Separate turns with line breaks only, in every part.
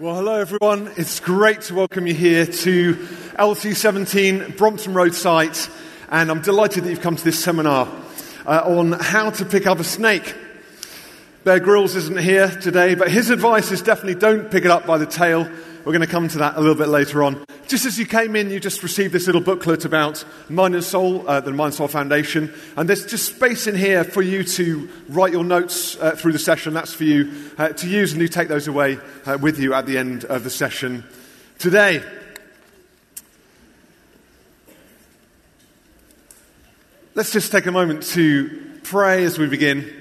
Well, hello everyone. It's great to welcome you here to LC17 Brompton Road site, and I'm delighted that you've come to this seminar uh, on how to pick up a snake. Bear Grylls isn't here today, but his advice is definitely don't pick it up by the tail. We're going to come to that a little bit later on. Just as you came in, you just received this little booklet about Mind and Soul, uh, the Mind and Soul Foundation. And there's just space in here for you to write your notes uh, through the session. That's for you uh, to use, and you take those away uh, with you at the end of the session today. Let's just take a moment to pray as we begin.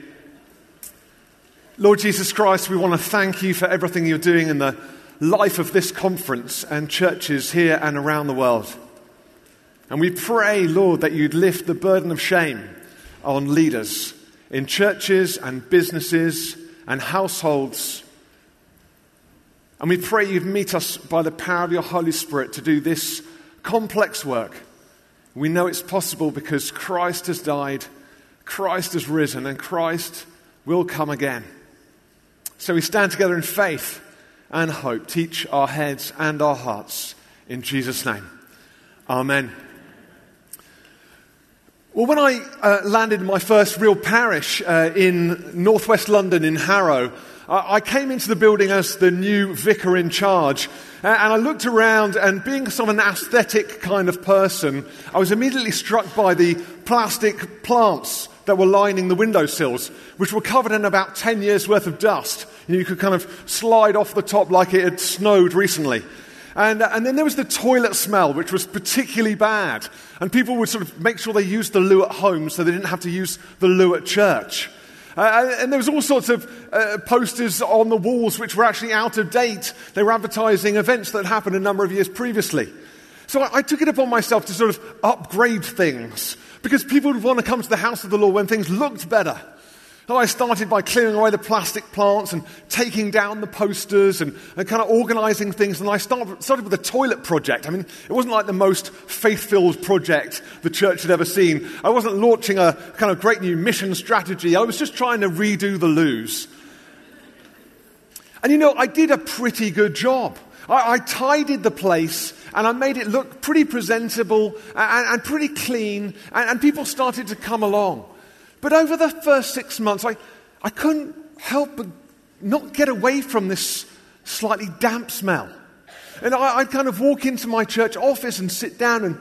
Lord Jesus Christ, we want to thank you for everything you're doing in the life of this conference and churches here and around the world. And we pray, Lord, that you'd lift the burden of shame on leaders in churches and businesses and households. And we pray you'd meet us by the power of your Holy Spirit to do this complex work. We know it's possible because Christ has died, Christ has risen, and Christ will come again. So we stand together in faith and hope. Teach our heads and our hearts in Jesus' name. Amen. Well, when I uh, landed in my first real parish uh, in northwest London in Harrow, I came into the building as the new vicar in charge. And I looked around, and being sort of an aesthetic kind of person, I was immediately struck by the plastic plants that were lining the windowsills, which were covered in about 10 years' worth of dust. You could kind of slide off the top like it had snowed recently. And, and then there was the toilet smell, which was particularly bad. And people would sort of make sure they used the loo at home so they didn't have to use the loo at church. Uh, and there was all sorts of uh, posters on the walls which were actually out of date. They were advertising events that happened a number of years previously. So I, I took it upon myself to sort of upgrade things because people would want to come to the house of the Lord when things looked better. So I started by clearing away the plastic plants and taking down the posters and, and kind of organizing things. And I started, started with a toilet project. I mean, it wasn't like the most faith filled project the church had ever seen. I wasn't launching a kind of great new mission strategy. I was just trying to redo the loos. And you know, I did a pretty good job. I, I tidied the place and I made it look pretty presentable and, and pretty clean, and, and people started to come along. But over the first six months, I, I couldn't help but not get away from this slightly damp smell. And I, would kind of walk into my church office and sit down and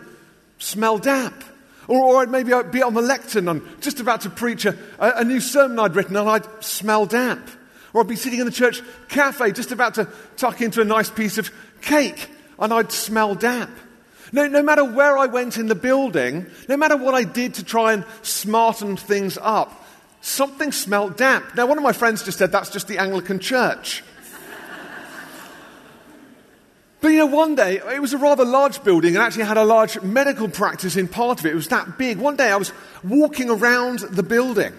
smell damp. Or, or I'd maybe be on the lectern and just about to preach a, a, new sermon I'd written and I'd smell damp. Or I'd be sitting in the church cafe just about to tuck into a nice piece of cake and I'd smell damp. No, no matter where I went in the building, no matter what I did to try and smarten things up, something smelled damp. Now, one of my friends just said that's just the Anglican church. But you know, one day, it was a rather large building and actually had a large medical practice in part of it. It was that big. One day I was walking around the building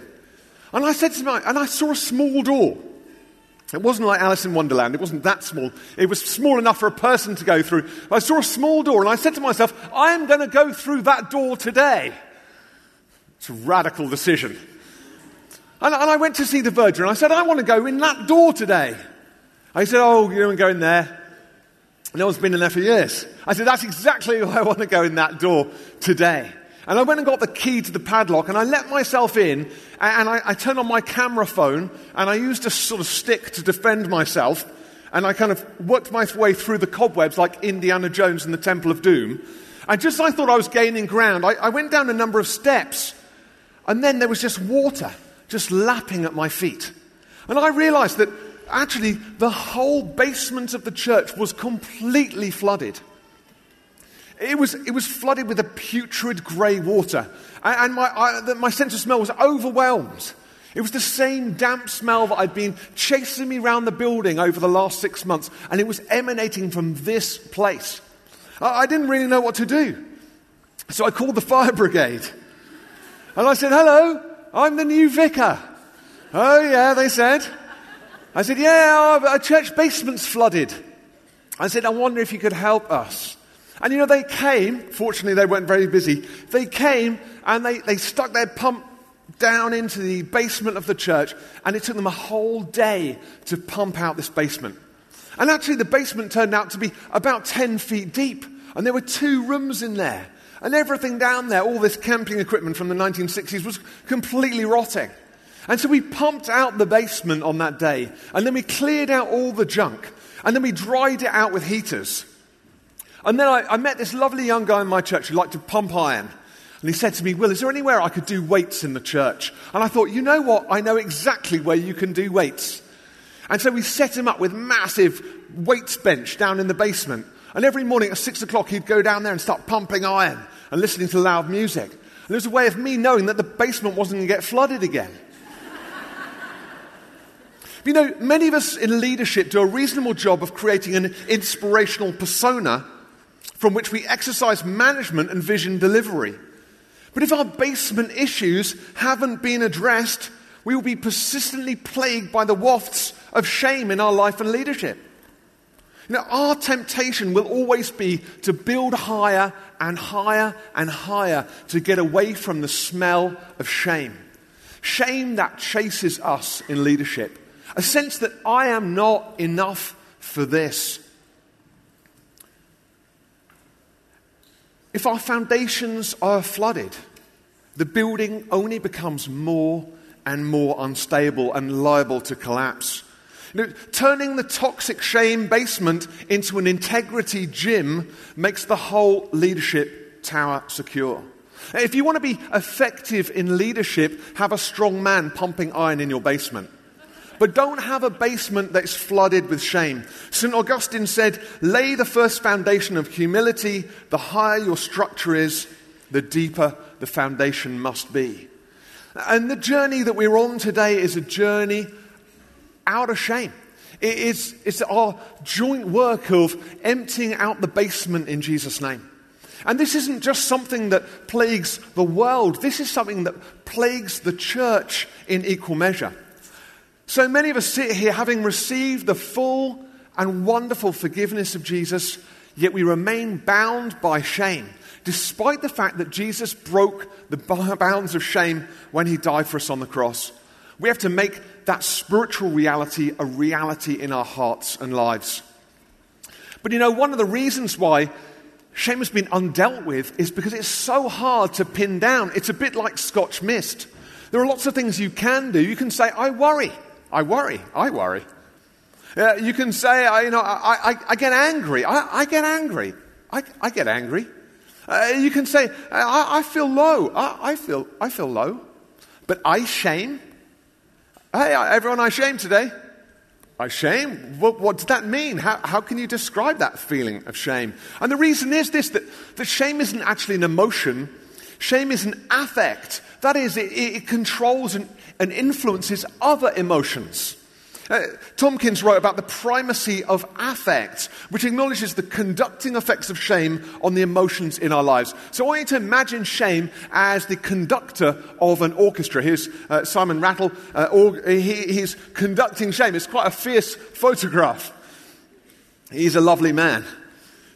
and I said to my, and I saw a small door. It wasn't like Alice in Wonderland. It wasn't that small. It was small enough for a person to go through. I saw a small door and I said to myself, I am going to go through that door today. It's a radical decision. And, and I went to see the verger and I said, I want to go in that door today. I said, Oh, you don't go in there. No one's been in there for years. I said, That's exactly why I want to go in that door today. And I went and got the key to the padlock and I let myself in and I, I turned on my camera phone and I used a sort of stick to defend myself. And I kind of worked my way through the cobwebs like Indiana Jones in the Temple of Doom. And just as I thought I was gaining ground, I, I went down a number of steps. And then there was just water just lapping at my feet. And I realized that actually the whole basement of the church was completely flooded. It was, it was flooded with a putrid grey water. And, my, I, the, my sense of smell was overwhelmed. It was the same damp smell that I'd been chasing me around the building over the last six months, and it was emanating from this place. I, I didn't really know what to do. So I called the fire brigade. And I said, Hello, I'm the new vicar. Oh, yeah, they said. I said, Yeah, our church basement's flooded. I said, I wonder if you could help us. And you know, they came, fortunately, they weren't very busy. They came and they, they stuck their pump down into the basement of the church, and it took them a whole day to pump out this basement. And actually, the basement turned out to be about 10 feet deep. And there were two rooms in there. And everything down there, all this camping equipment from the 1960s, was completely rotting. And so we pumped out the basement on that day. And then we cleared out all the junk. And then we dried it out with heaters. And then I, I met this lovely young guy in my church who liked to pump iron. And he said to me, Will, is there anywhere I could do weights in the church? And I thought, you know what? I know exactly where you can do weights. And so we set him up with massive weights bench down in the basement. And every morning at six o'clock, he'd go down there and start pumping iron and listening to loud music. And it was a way of me knowing that the basement wasn't going to get flooded again. you know, many of us in leadership do a reasonable job of creating an inspirational persona from which we exercise management and vision delivery. But if our basement issues haven't been addressed, we will be persistently plagued by the wafts of shame in our life and leadership. Now, our temptation will always be to build higher and higher and higher to get away from the smell of shame. Shame that chases us in leadership. A sense that I am not enough for this. If our foundations are flooded, the building only becomes more and more unstable and liable to collapse. You know, turning the toxic shame basement into an integrity gym makes the whole leadership tower secure. If you want to be effective in leadership, have a strong man pumping iron in your basement. But don't have a basement that's flooded with shame. St. Augustine said, lay the first foundation of humility. The higher your structure is, the deeper the foundation must be. And the journey that we're on today is a journey out of shame. It's, it's our joint work of emptying out the basement in Jesus' name. And this isn't just something that plagues the world, this is something that plagues the church in equal measure. So many of us sit here having received the full and wonderful forgiveness of Jesus, yet we remain bound by shame, despite the fact that Jesus broke the bounds of shame when he died for us on the cross. We have to make that spiritual reality a reality in our hearts and lives. But you know, one of the reasons why shame has been undealt with is because it's so hard to pin down. It's a bit like Scotch mist. There are lots of things you can do. You can say, I worry. I worry. I worry. Uh, you can say, I, you know, I, I, I get angry. I, I, get angry. I, I get angry. Uh, you can say, I, feel low. I, feel, I feel low. But I shame. Hey, everyone, I shame today. I shame? What, what does that mean? How, how can you describe that feeling of shame? And the reason is this that, that shame isn't actually an emotion, shame is an affect. That is, it, it controls and, and influences other emotions. Uh, Tomkins wrote about the primacy of affect, which acknowledges the conducting effects of shame on the emotions in our lives. So I want you to imagine shame as the conductor of an orchestra. Here's uh, Simon Rattle. Uh, or, he, he's conducting shame. It's quite a fierce photograph. He's a lovely man.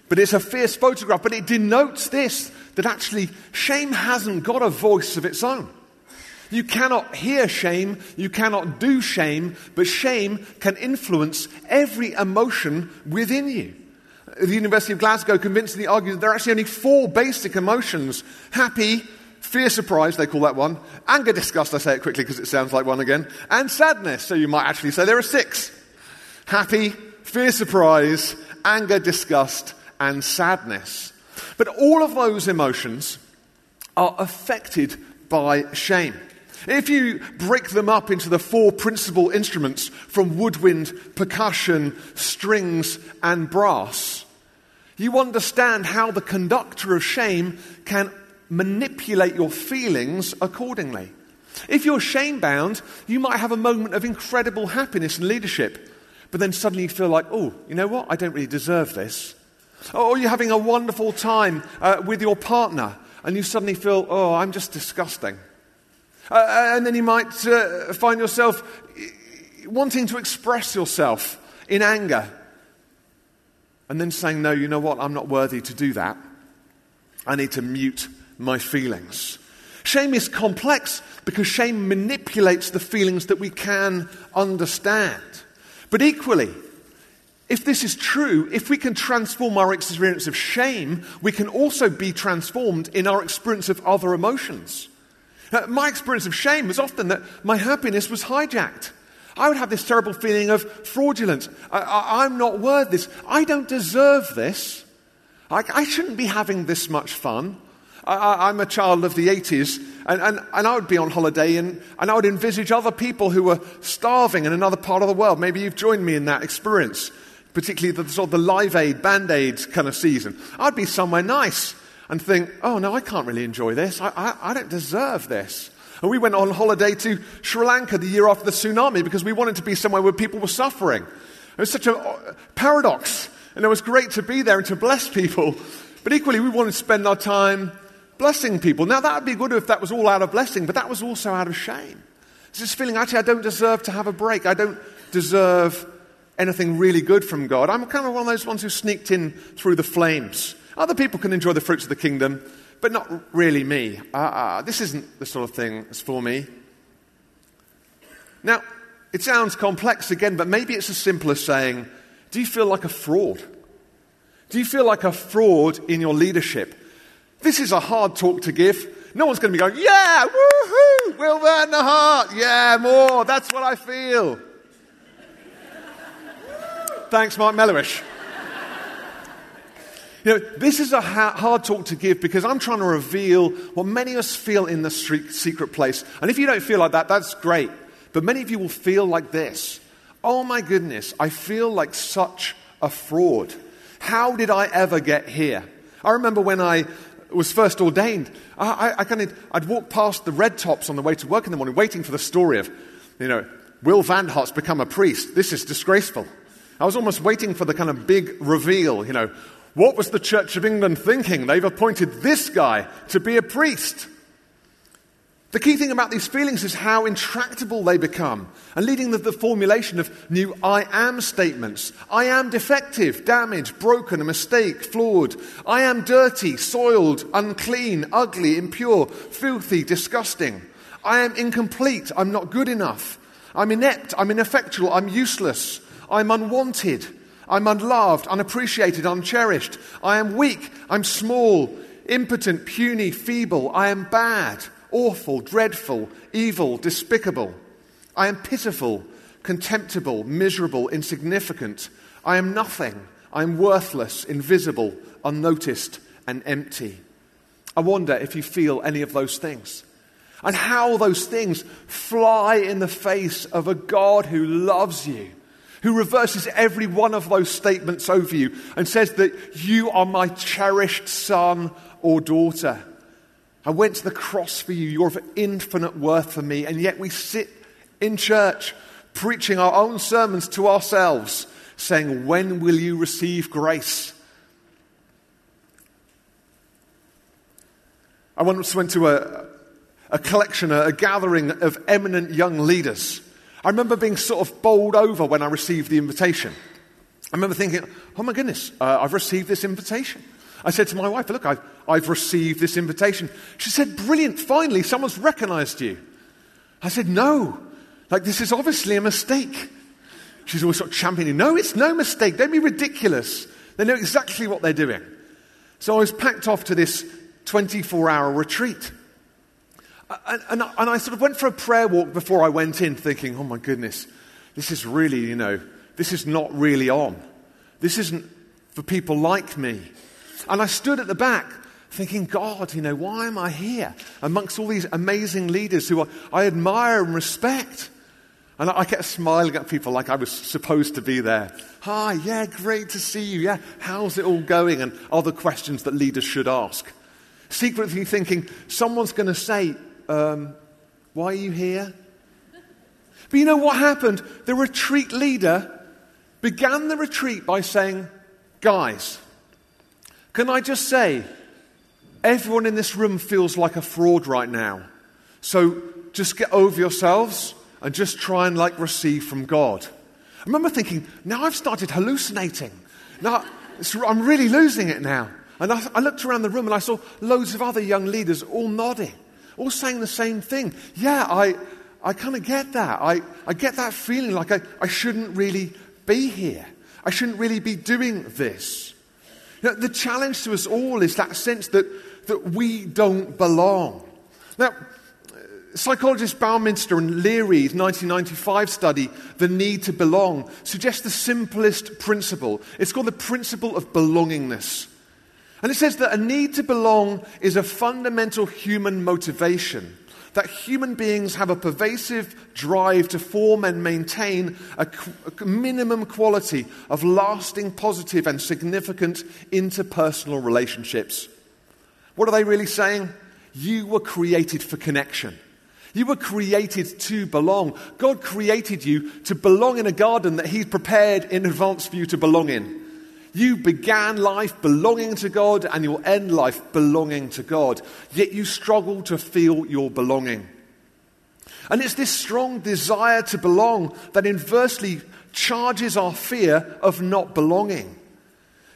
But it's a fierce photograph. But it denotes this that actually shame hasn't got a voice of its own. You cannot hear shame, you cannot do shame, but shame can influence every emotion within you. The University of Glasgow convincingly argues that there are actually only four basic emotions happy, fear, surprise, they call that one, anger, disgust, I say it quickly because it sounds like one again, and sadness. So you might actually say there are six happy, fear, surprise, anger, disgust, and sadness. But all of those emotions are affected by shame. If you break them up into the four principal instruments from woodwind, percussion, strings, and brass, you understand how the conductor of shame can manipulate your feelings accordingly. If you're shame bound, you might have a moment of incredible happiness and leadership, but then suddenly you feel like, oh, you know what? I don't really deserve this. Or you're having a wonderful time uh, with your partner, and you suddenly feel, oh, I'm just disgusting. Uh, and then you might uh, find yourself wanting to express yourself in anger. And then saying, no, you know what? I'm not worthy to do that. I need to mute my feelings. Shame is complex because shame manipulates the feelings that we can understand. But equally, if this is true, if we can transform our experience of shame, we can also be transformed in our experience of other emotions. My experience of shame was often that my happiness was hijacked. I would have this terrible feeling of fraudulence. I, am not worth this. I don't deserve this. I, I shouldn't be having this much fun. I, am a child of the 80s, and, and, and I would be on holiday, and, and I would envisage other people who were starving in another part of the world. Maybe you've joined me in that experience, particularly the sort of the Live Aid, Band Aid kind of season. I'd be somewhere nice and think, oh no, I can't really enjoy this. I, I, I don't deserve this. And we went on holiday to Sri Lanka the year after the tsunami because we wanted to be somewhere where people were suffering. It was such a uh, paradox. And it was great to be there and to bless people. But equally, we wanted to spend our time blessing people. Now, that would be good if that was all out of blessing, but that was also out of shame. It's this feeling, actually, I don't deserve to have a break. I don't deserve anything really good from God. I'm kind of one of those ones who sneaked in through the flames. Other people can enjoy the fruits of the kingdom, but not really me. Uh, uh, this isn't the sort of thing that's for me. Now, it sounds complex again, but maybe it's as simple as saying, Do you feel like a fraud? Do you feel like a fraud in your leadership? This is a hard talk to give. No one's going to be going, Yeah, woohoo, Will van der Hart. yeah, more, that's what I feel. Thanks, Mark Melluish. You know, this is a hard talk to give because I'm trying to reveal what many of us feel in the secret place. And if you don't feel like that, that's great. But many of you will feel like this Oh my goodness, I feel like such a fraud. How did I ever get here? I remember when I was first ordained, I, I, I kind of, I'd walk past the red tops on the way to work in the morning, waiting for the story of, you know, Will Van Hart's become a priest. This is disgraceful. I was almost waiting for the kind of big reveal, you know, what was the Church of England thinking? They've appointed this guy to be a priest. The key thing about these feelings is how intractable they become and leading to the formulation of new I am statements. I am defective, damaged, broken, a mistake, flawed. I am dirty, soiled, unclean, ugly, impure, filthy, disgusting. I am incomplete. I'm not good enough. I'm inept. I'm ineffectual. I'm useless. I'm unwanted. I'm unloved, unappreciated, uncherished. I am weak. I'm small, impotent, puny, feeble. I am bad, awful, dreadful, evil, despicable. I am pitiful, contemptible, miserable, insignificant. I am nothing. I am worthless, invisible, unnoticed, and empty. I wonder if you feel any of those things and how those things fly in the face of a God who loves you who reverses every one of those statements over you and says that you are my cherished son or daughter. I went to the cross for you. You're of infinite worth for me. And yet we sit in church preaching our own sermons to ourselves, saying, When will you receive grace? I once went to a, a collection, a, a gathering of eminent young leaders. I remember being sort of bowled over when I received the invitation. I remember thinking, oh my goodness, uh, I've received this invitation. I said to my wife, look, I've, I've received this invitation. She said, brilliant, finally, someone's recognized you. I said, no, like this is obviously a mistake. She's always sort of championing, no, it's no mistake. Don't be ridiculous. They know exactly what they're doing. So I was packed off to this 24 hour retreat. And, and, and, I sort of went for a prayer walk before I went in, thinking, oh my goodness, this is really, you know, this is not really on. This isn't for people like me. And I stood at the back thinking, God, you know, why am I here amongst all these amazing leaders who I, I admire and respect? And I, I kept smiling at people like I was supposed to be there. Hi, yeah, great to see you. Yeah, how's it all going? And other questions that leaders should ask. Secretly thinking, someone's going to say, um, Why are you here? But you know what happened? The retreat leader began the retreat by saying, Guys, can I just say, everyone in this room feels like a fraud right now. So just get over yourselves and just try and like receive from God. I remember thinking, now I've started hallucinating. Now I'm really losing it now. And I, I looked around the room and I saw loads of other young leaders all nodding all saying the same thing. Yeah, I, I kind of get that. I, I get that feeling like I, I shouldn't really be here. I shouldn't really be doing this. You know, the challenge to us all is that sense that, that we don't belong. Now, Psychologist Baumeister and Leary's 1995 study, The Need to Belong, suggests the simplest principle. It's called the principle of belongingness. And it says that a need to belong is a fundamental human motivation, that human beings have a pervasive drive to form and maintain a, a minimum quality of lasting, positive, and significant interpersonal relationships. What are they really saying? You were created for connection. You were created to belong. God created you to belong in a garden that He's prepared in advance for you to belong in. You began life belonging to God and you'll end life belonging to God. Yet you struggle to feel your belonging. And it's this strong desire to belong that inversely charges our fear of not belonging.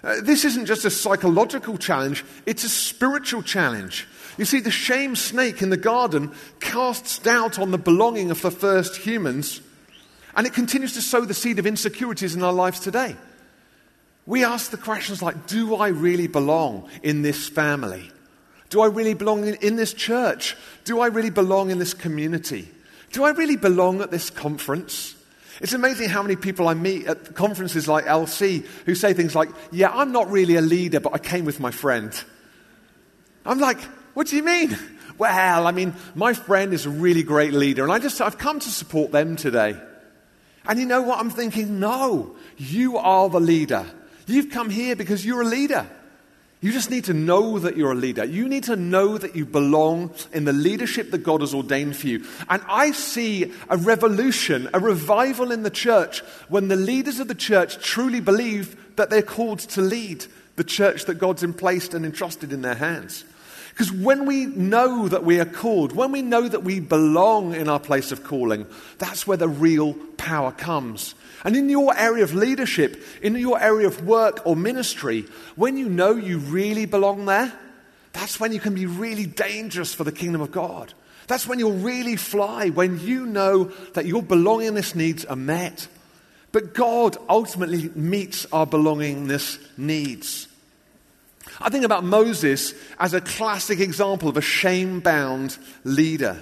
Uh, this isn't just a psychological challenge, it's a spiritual challenge. You see, the shame snake in the garden casts doubt on the belonging of the first humans, and it continues to sow the seed of insecurities in our lives today. We ask the questions like Do I really belong in this family? Do I really belong in, this church? Do I really belong in this community? Do I really belong at this conference? It's amazing how many people I meet at conferences like LC who say things like, Yeah, I'm not really a leader, but I came with my friend. I'm like, what do you mean? Well, I mean, my friend is a really great leader, and I just, I've come to support them today. And you know what? I'm thinking, no, you are the leader. You've come here because you're a leader. You just need to know that you're a leader. You need to know that you belong in the leadership that God has ordained for you. And I see a revolution, a revival in the church when the leaders of the church truly believe that they're called to lead the church that God's placed and entrusted in their hands. Because when we know that we are called, when we know that we belong in our place of calling, that's where the real power comes. And in your area of leadership, in your area of work or ministry, when you know you really belong there, that's when you can be really dangerous for the kingdom of God. That's when you'll really fly, when you know that your belongingness needs are met. But God ultimately meets our belongingness needs. I think about Moses as a classic example of a shame bound leader.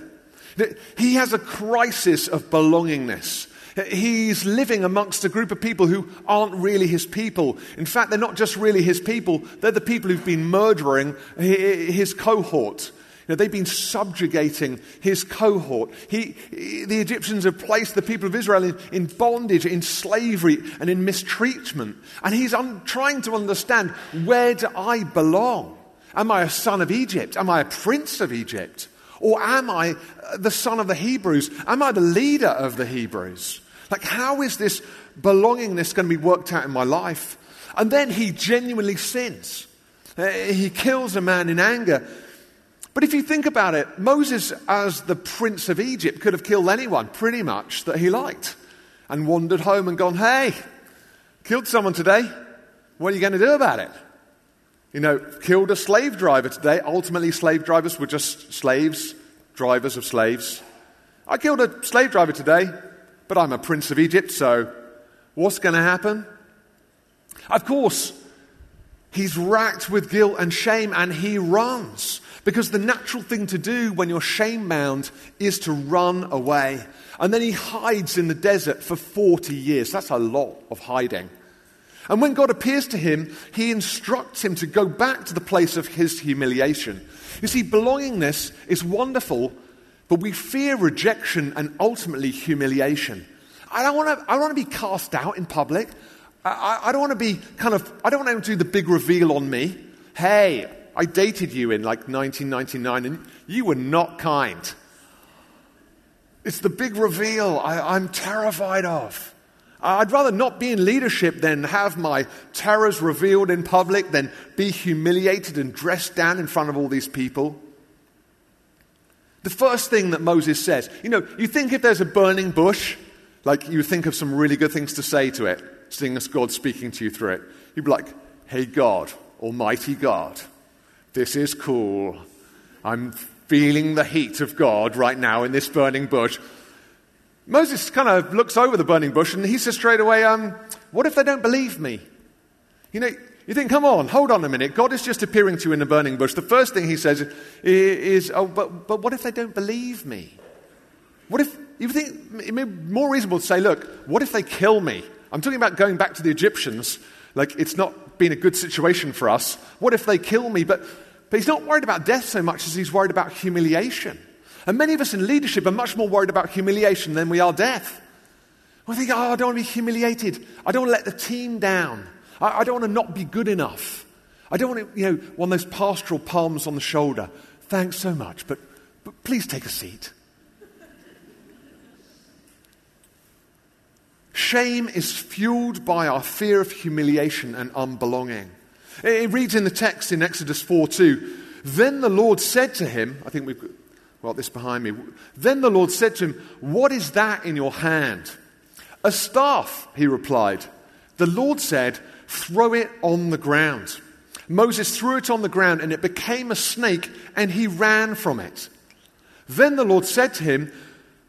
He has a crisis of belongingness. He's living amongst a group of people who aren't really his people. In fact, they're not just really his people, they're the people who've been murdering his cohort. You know, they've been subjugating his cohort. He, the Egyptians have placed the people of Israel in, in bondage, in slavery, and in mistreatment. And he's un, trying to understand where do I belong? Am I a son of Egypt? Am I a prince of Egypt? Or am I uh, the son of the Hebrews? Am I the leader of the Hebrews? Like, how is this belongingness going to be worked out in my life? And then he genuinely sins. Uh, he kills a man in anger but if you think about it, Moses, as the prince of Egypt, could have killed anyone pretty much that he liked and wandered home and gone, hey, killed someone today. What are you going to do about it? You know, killed a slave driver today. Ultimately, slave drivers were just slaves, drivers of slaves. I killed a slave driver today, but I'm a prince of Egypt, so what's going to happen? Of course, he's racked with guilt and shame and he runs. Because the natural thing to do when you're shame bound is to run away. And then he hides in the desert for 40 years. That's a lot of hiding. And when God appears to him, he instructs him to go back to the place of his humiliation. You see, belongingness is wonderful, but we fear rejection and ultimately humiliation. I don't want to, I want to be cast out in public. I, I, don't want to be kind of, I don't want to do the big reveal on me. Hey, I dated you in like 1999 and you were not kind. It's the big reveal I, am terrified of. I'd rather not be in leadership than have my terrors revealed in public, than be humiliated and dressed down in front of all these people. The first thing that Moses says, you know, you think if there's a burning bush, like you think of some really good things to say to it, seeing as God speaking to you through it. You'd be like, hey, God, Almighty God, this is cool. I'm feeling the heat of God right now in this burning bush. Moses kind of looks over the burning bush and he says straight away, um, What if they don't believe me? You know, you think, come on, hold on a minute. God is just appearing to you in a burning bush. The first thing he says is, oh, but, but what if they don't believe me? What if, you think it may be more reasonable to say, look, what if they kill me? I'm talking about going back to the Egyptians. Like, it's not been a good situation for us. What if they kill me? But, but he's not worried about death so much as he's worried about humiliation. And many of us in leadership are much more worried about humiliation than we are death. We think, oh, I don't want to be humiliated. I don't want to let the team down. I, I don't want to not be good enough. I don't want to, you know, one of those pastoral palms on the shoulder. Thanks so much, but, but please take a seat. Shame is fueled by our fear of humiliation and unbelonging. It reads in the text in Exodus 4 2. Then the Lord said to him, I think we've got this behind me. Then the Lord said to him, What is that in your hand? A staff, he replied. The Lord said, Throw it on the ground. Moses threw it on the ground, and it became a snake, and he ran from it. Then the Lord said to him,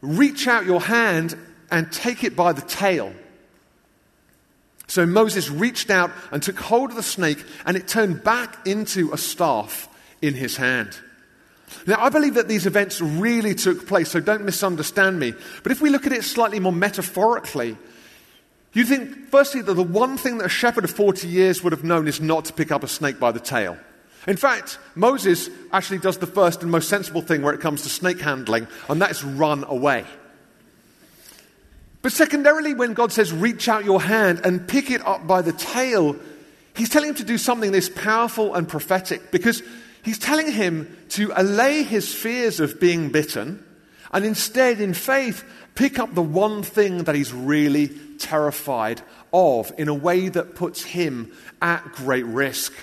Reach out your hand and take it by the tail. So Moses reached out and took hold of the snake, and it turned back into a staff in his hand. Now, I believe that these events really took place, so don't misunderstand me. But if we look at it slightly more metaphorically, you think, firstly, that the one thing that a shepherd of 40 years would have known is not to pick up a snake by the tail. In fact, Moses actually does the first and most sensible thing where it comes to snake handling, and that's run away. But secondarily, when God says, reach out your hand and pick it up by the tail, he's telling him to do something that's powerful and prophetic because he's telling him to allay his fears of being bitten and instead, in faith, pick up the one thing that he's really terrified of in a way that puts him at great risk.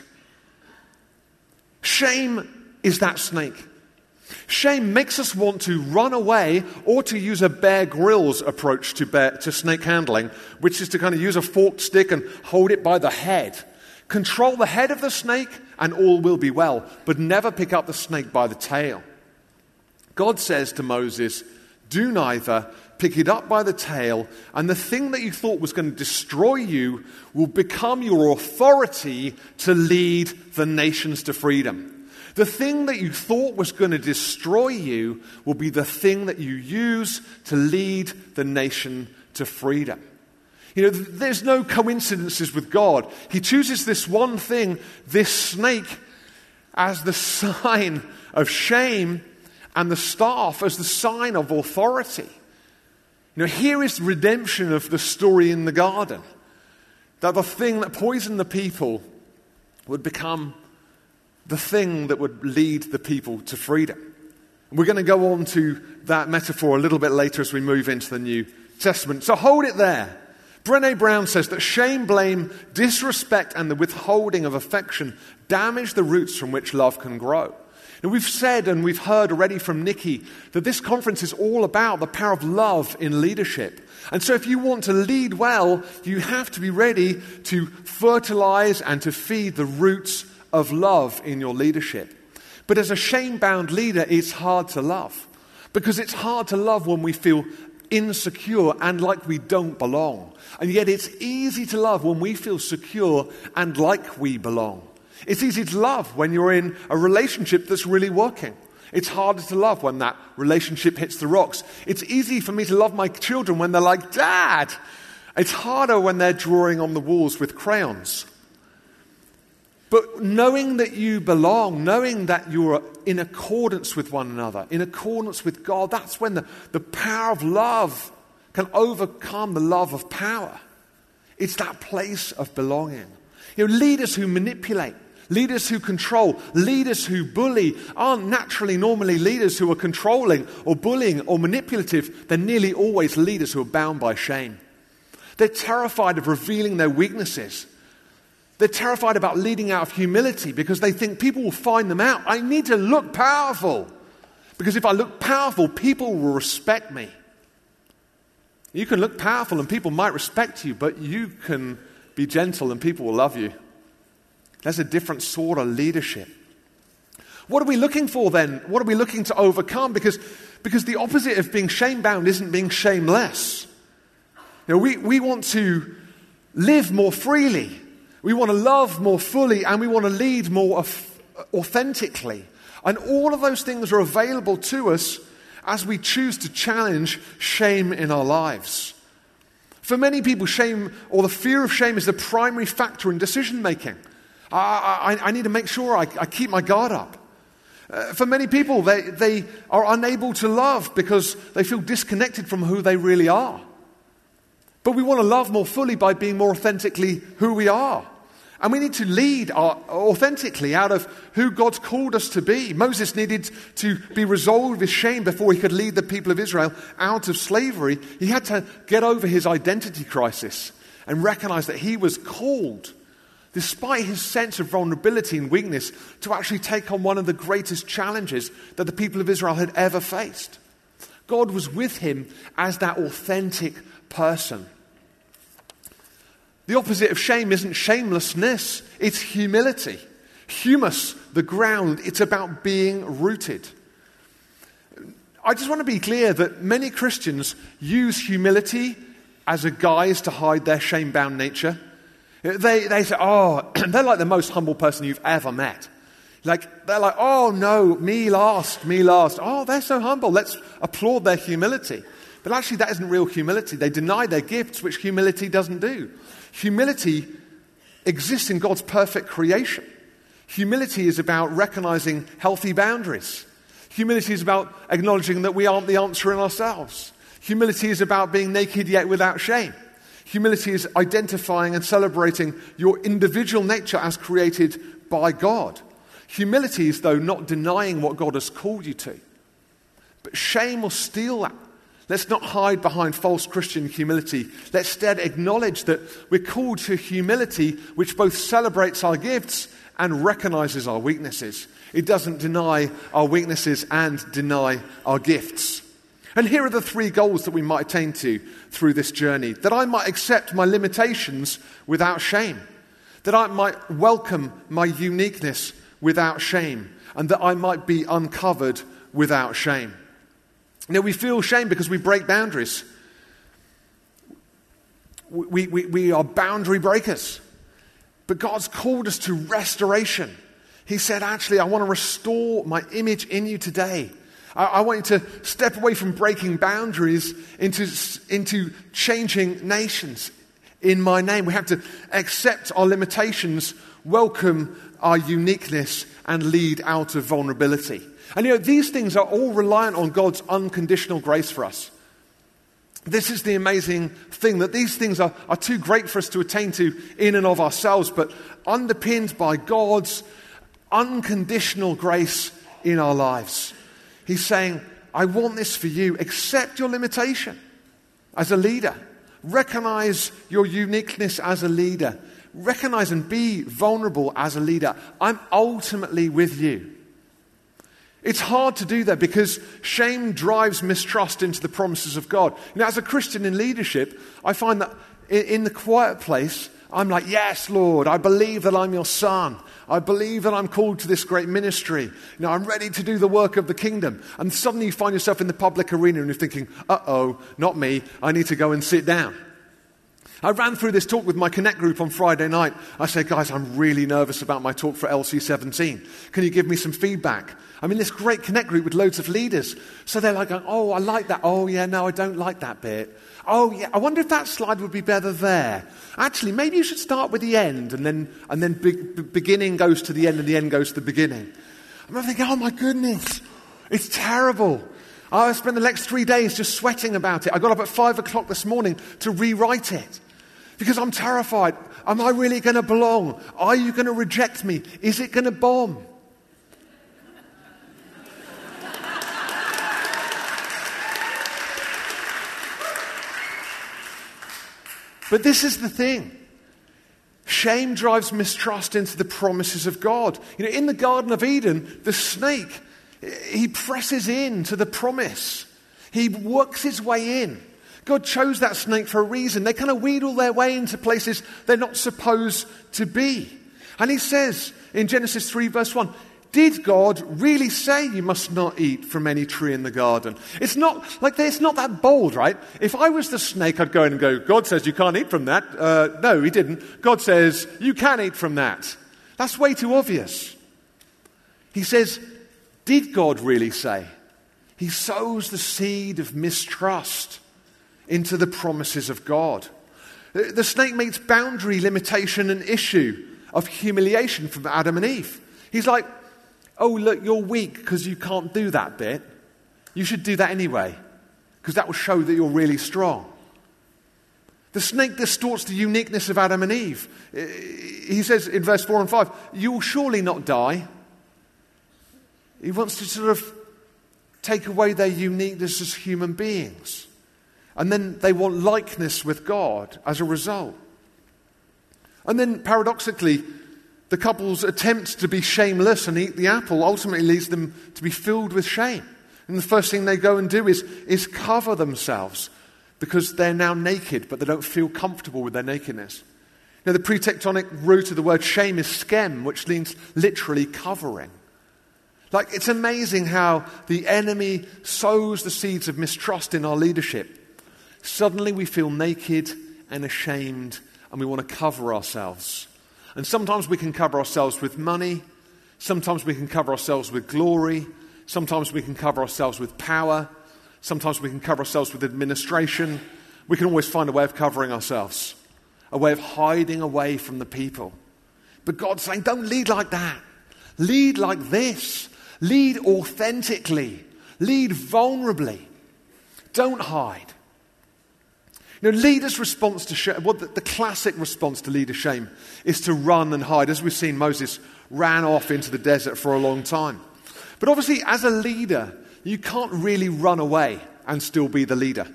Shame is that snake. Shame makes us want to run away or to use a Bear Grylls approach to, bear, to snake handling, which is to kind of use a forked stick and hold it by the head. Control the head of the snake and all will be well, but never pick up the snake by the tail. God says to Moses, Do neither, pick it up by the tail, and the thing that you thought was going to destroy you will become your authority to lead the nations to freedom. The thing that you thought was going to destroy you will be the thing that you use to lead the nation to freedom. You know, there's no coincidences with God. He chooses this one thing, this snake, as the sign of shame and the staff as the sign of authority. You know, here is redemption of the story in the garden. That the thing that poisoned the people would become the thing that would lead the people to freedom. We're going to go on to that metaphor a little bit later as we move into the New Testament. So hold it there. Brene Brown says that shame, blame, disrespect, and the withholding of affection damage the roots from which love can grow. And we've said and we've heard already from Nikki that this conference is all about the power of love in leadership. And so, if you want to lead well, you have to be ready to fertilize and to feed the roots of love in your leadership. But as a shame bound leader, it's hard to love because it's hard to love when we feel insecure and like we don't belong. And yet, it's easy to love when we feel secure and like we belong. It's easy to love when you're in a relationship that's really working. It's harder to love when that relationship hits the rocks. It's easy for me to love my children when they're like, Dad. It's harder when they're drawing on the walls with crayons. But knowing that you belong, knowing that you're in accordance with one another, in accordance with God, that's when the, the power of love can overcome the love of power. It's that place of belonging. You know, leaders who manipulate, Leaders who control, leaders who bully aren't naturally normally leaders who are controlling or bullying or manipulative. They're nearly always leaders who are bound by shame. They're terrified of revealing their weaknesses. They're terrified about leading out of humility because they think people will find them out. I need to look powerful because if I look powerful, people will respect me. You can look powerful and people might respect you, but you can be gentle and people will love you. That's a different sort of leadership. What are we looking for then? What are we looking to overcome? Because, because the opposite of being shame bound isn't being shameless. You know, we, we want to live more freely. We want to love more fully and we want to lead more authentically. And all of those things are available to us as we choose to challenge shame in our lives. For many people, shame or the fear of shame is the primary factor in decision making. I, I, I, need to make sure I, I keep my guard up. Uh, for many people, they, they are unable to love because they feel disconnected from who they really are. But we want to love more fully by being more authentically who we are. And we need to lead our, authentically out of who God's called us to be. Moses needed to be resolved with shame before he could lead the people of Israel out of slavery. He had to get over his identity crisis and recognize that he was called, despite his sense of vulnerability and weakness, to actually take on one of the greatest challenges that the people of Israel had ever faced. God was with him as that authentic person. The opposite of shame isn't shamelessness, it's humility. Humus, the ground, it's about being rooted. I just want to be clear that many Christians use humility as a guise to hide their shame bound nature. They, they say, oh, they're like the most humble person you've ever met. Like, they're like, oh no, me last, me last. Oh, they're so humble. Let's applaud their humility. But actually, that isn't real humility. They deny their gifts, which humility doesn't do. Humility exists in God's perfect creation. Humility is about recognizing healthy boundaries. Humility is about acknowledging that we aren't the answer in ourselves. Humility is about being naked yet without shame. Humility is identifying and celebrating your individual nature as created by God. Humility is, though, not denying what God has called you to. But shame will steal that Let's not hide behind false Christian humility. Let's instead acknowledge that we're called to humility, which both celebrates our gifts and recognizes our weaknesses. It doesn't deny our weaknesses and deny our gifts. And here are the three goals that we might attain to through this journey that I might accept my limitations without shame, that I might welcome my uniqueness without shame, and that I might be uncovered without shame. Now, we feel shame because we break boundaries. We, we, we are boundary breakers. But God's called us to restoration. He said, Actually, I want to restore my image in you today. I, I want you to step away from breaking boundaries into, into changing nations in my name. We have to accept our limitations, welcome our uniqueness, and lead out of vulnerability. And you know, these things are all reliant on God's unconditional grace for us. This is the amazing thing that these things are, are too great for us to attain to in and of ourselves, but underpinned by God's unconditional grace in our lives. He's saying, I want this for you. Accept your limitation as a leader. Recognize your uniqueness as a leader. Recognize and be vulnerable as a leader. I'm ultimately with you. It's hard to do that because shame drives mistrust into the promises of God. Know, as a Christian in leadership, I find that in the quiet place, I'm like, Yes, Lord, I believe that I'm your son. I believe that I'm called to this great ministry. You know, I'm ready to do the work of the kingdom. And suddenly you find yourself in the public arena and you're thinking, Uh oh, not me. I need to go and sit down. I ran through this talk with my Connect group on Friday night. I said, Guys, I'm really nervous about my talk for LC17. Can you give me some feedback? I'm in this great Connect group with loads of leaders. So they're like, oh, I like that. Oh, yeah, no, I don't like that bit. Oh, yeah, I wonder if that slide would be better there. Actually, maybe you should start with the end and then, and then be, be, beginning goes to the end and the end goes to the beginning. I'm thinking, oh my goodness, it's terrible. Oh, I spent the next three days just sweating about it. I got up at five o'clock this morning to rewrite it because I'm terrified. Am I really going to belong? Are you going to reject me? Is it going to bomb? But this is the thing. Shame drives mistrust into the promises of God. You know, in the Garden of Eden, the snake, he presses in to the promise. He works his way in. God chose that snake for a reason. They kind of wheedle their way into places they're not supposed to be. And he says in Genesis 3, verse 1, did God really say you must not eat from any tree in the garden? It's not like it's not that bold, right? If I was the snake, I'd go in and go, God says you can't eat from that. Uh, no, he didn't. God says you can eat from that. That's way too obvious. He says, did God really say? He sows the seed of mistrust into the promises of God. The snake makes boundary limitation an issue of humiliation from Adam and Eve. He's like, oh, look, you're weak because you can't do that bit. You should do that anyway, because that will show that you're really strong. The snake distorts the uniqueness of Adam and Eve. He says in verse 4 and 5, You will surely not die. He wants to sort of take away their uniqueness as human beings. And then they want likeness with God as a result. And then paradoxically, the couple's attempt to be shameless and eat the apple ultimately leads them to be filled with shame. And the first thing they go and do is, is cover themselves because they're now naked, but they don't feel comfortable with their nakedness. Now, the pre-Teutonic root of the word shame is skem, which means literally covering. Like, it's amazing how the enemy sows the seeds of mistrust in our leadership. Suddenly we feel naked and ashamed, and we want to cover ourselves. And sometimes we can cover ourselves with money. Sometimes we can cover ourselves with glory. Sometimes we can cover ourselves with power. Sometimes we can cover ourselves with administration. We can always find a way of covering ourselves, a way of hiding away from the people. But God's saying, don't lead like that. Lead like this. Lead authentically. Lead vulnerably. Don't hide. Know, leaders' response to shame, well, the, the classic response to leader shame is to run and hide. As we've seen, Moses ran off into the desert for a long time. But obviously, as a leader, you can't really run away and still be the leader.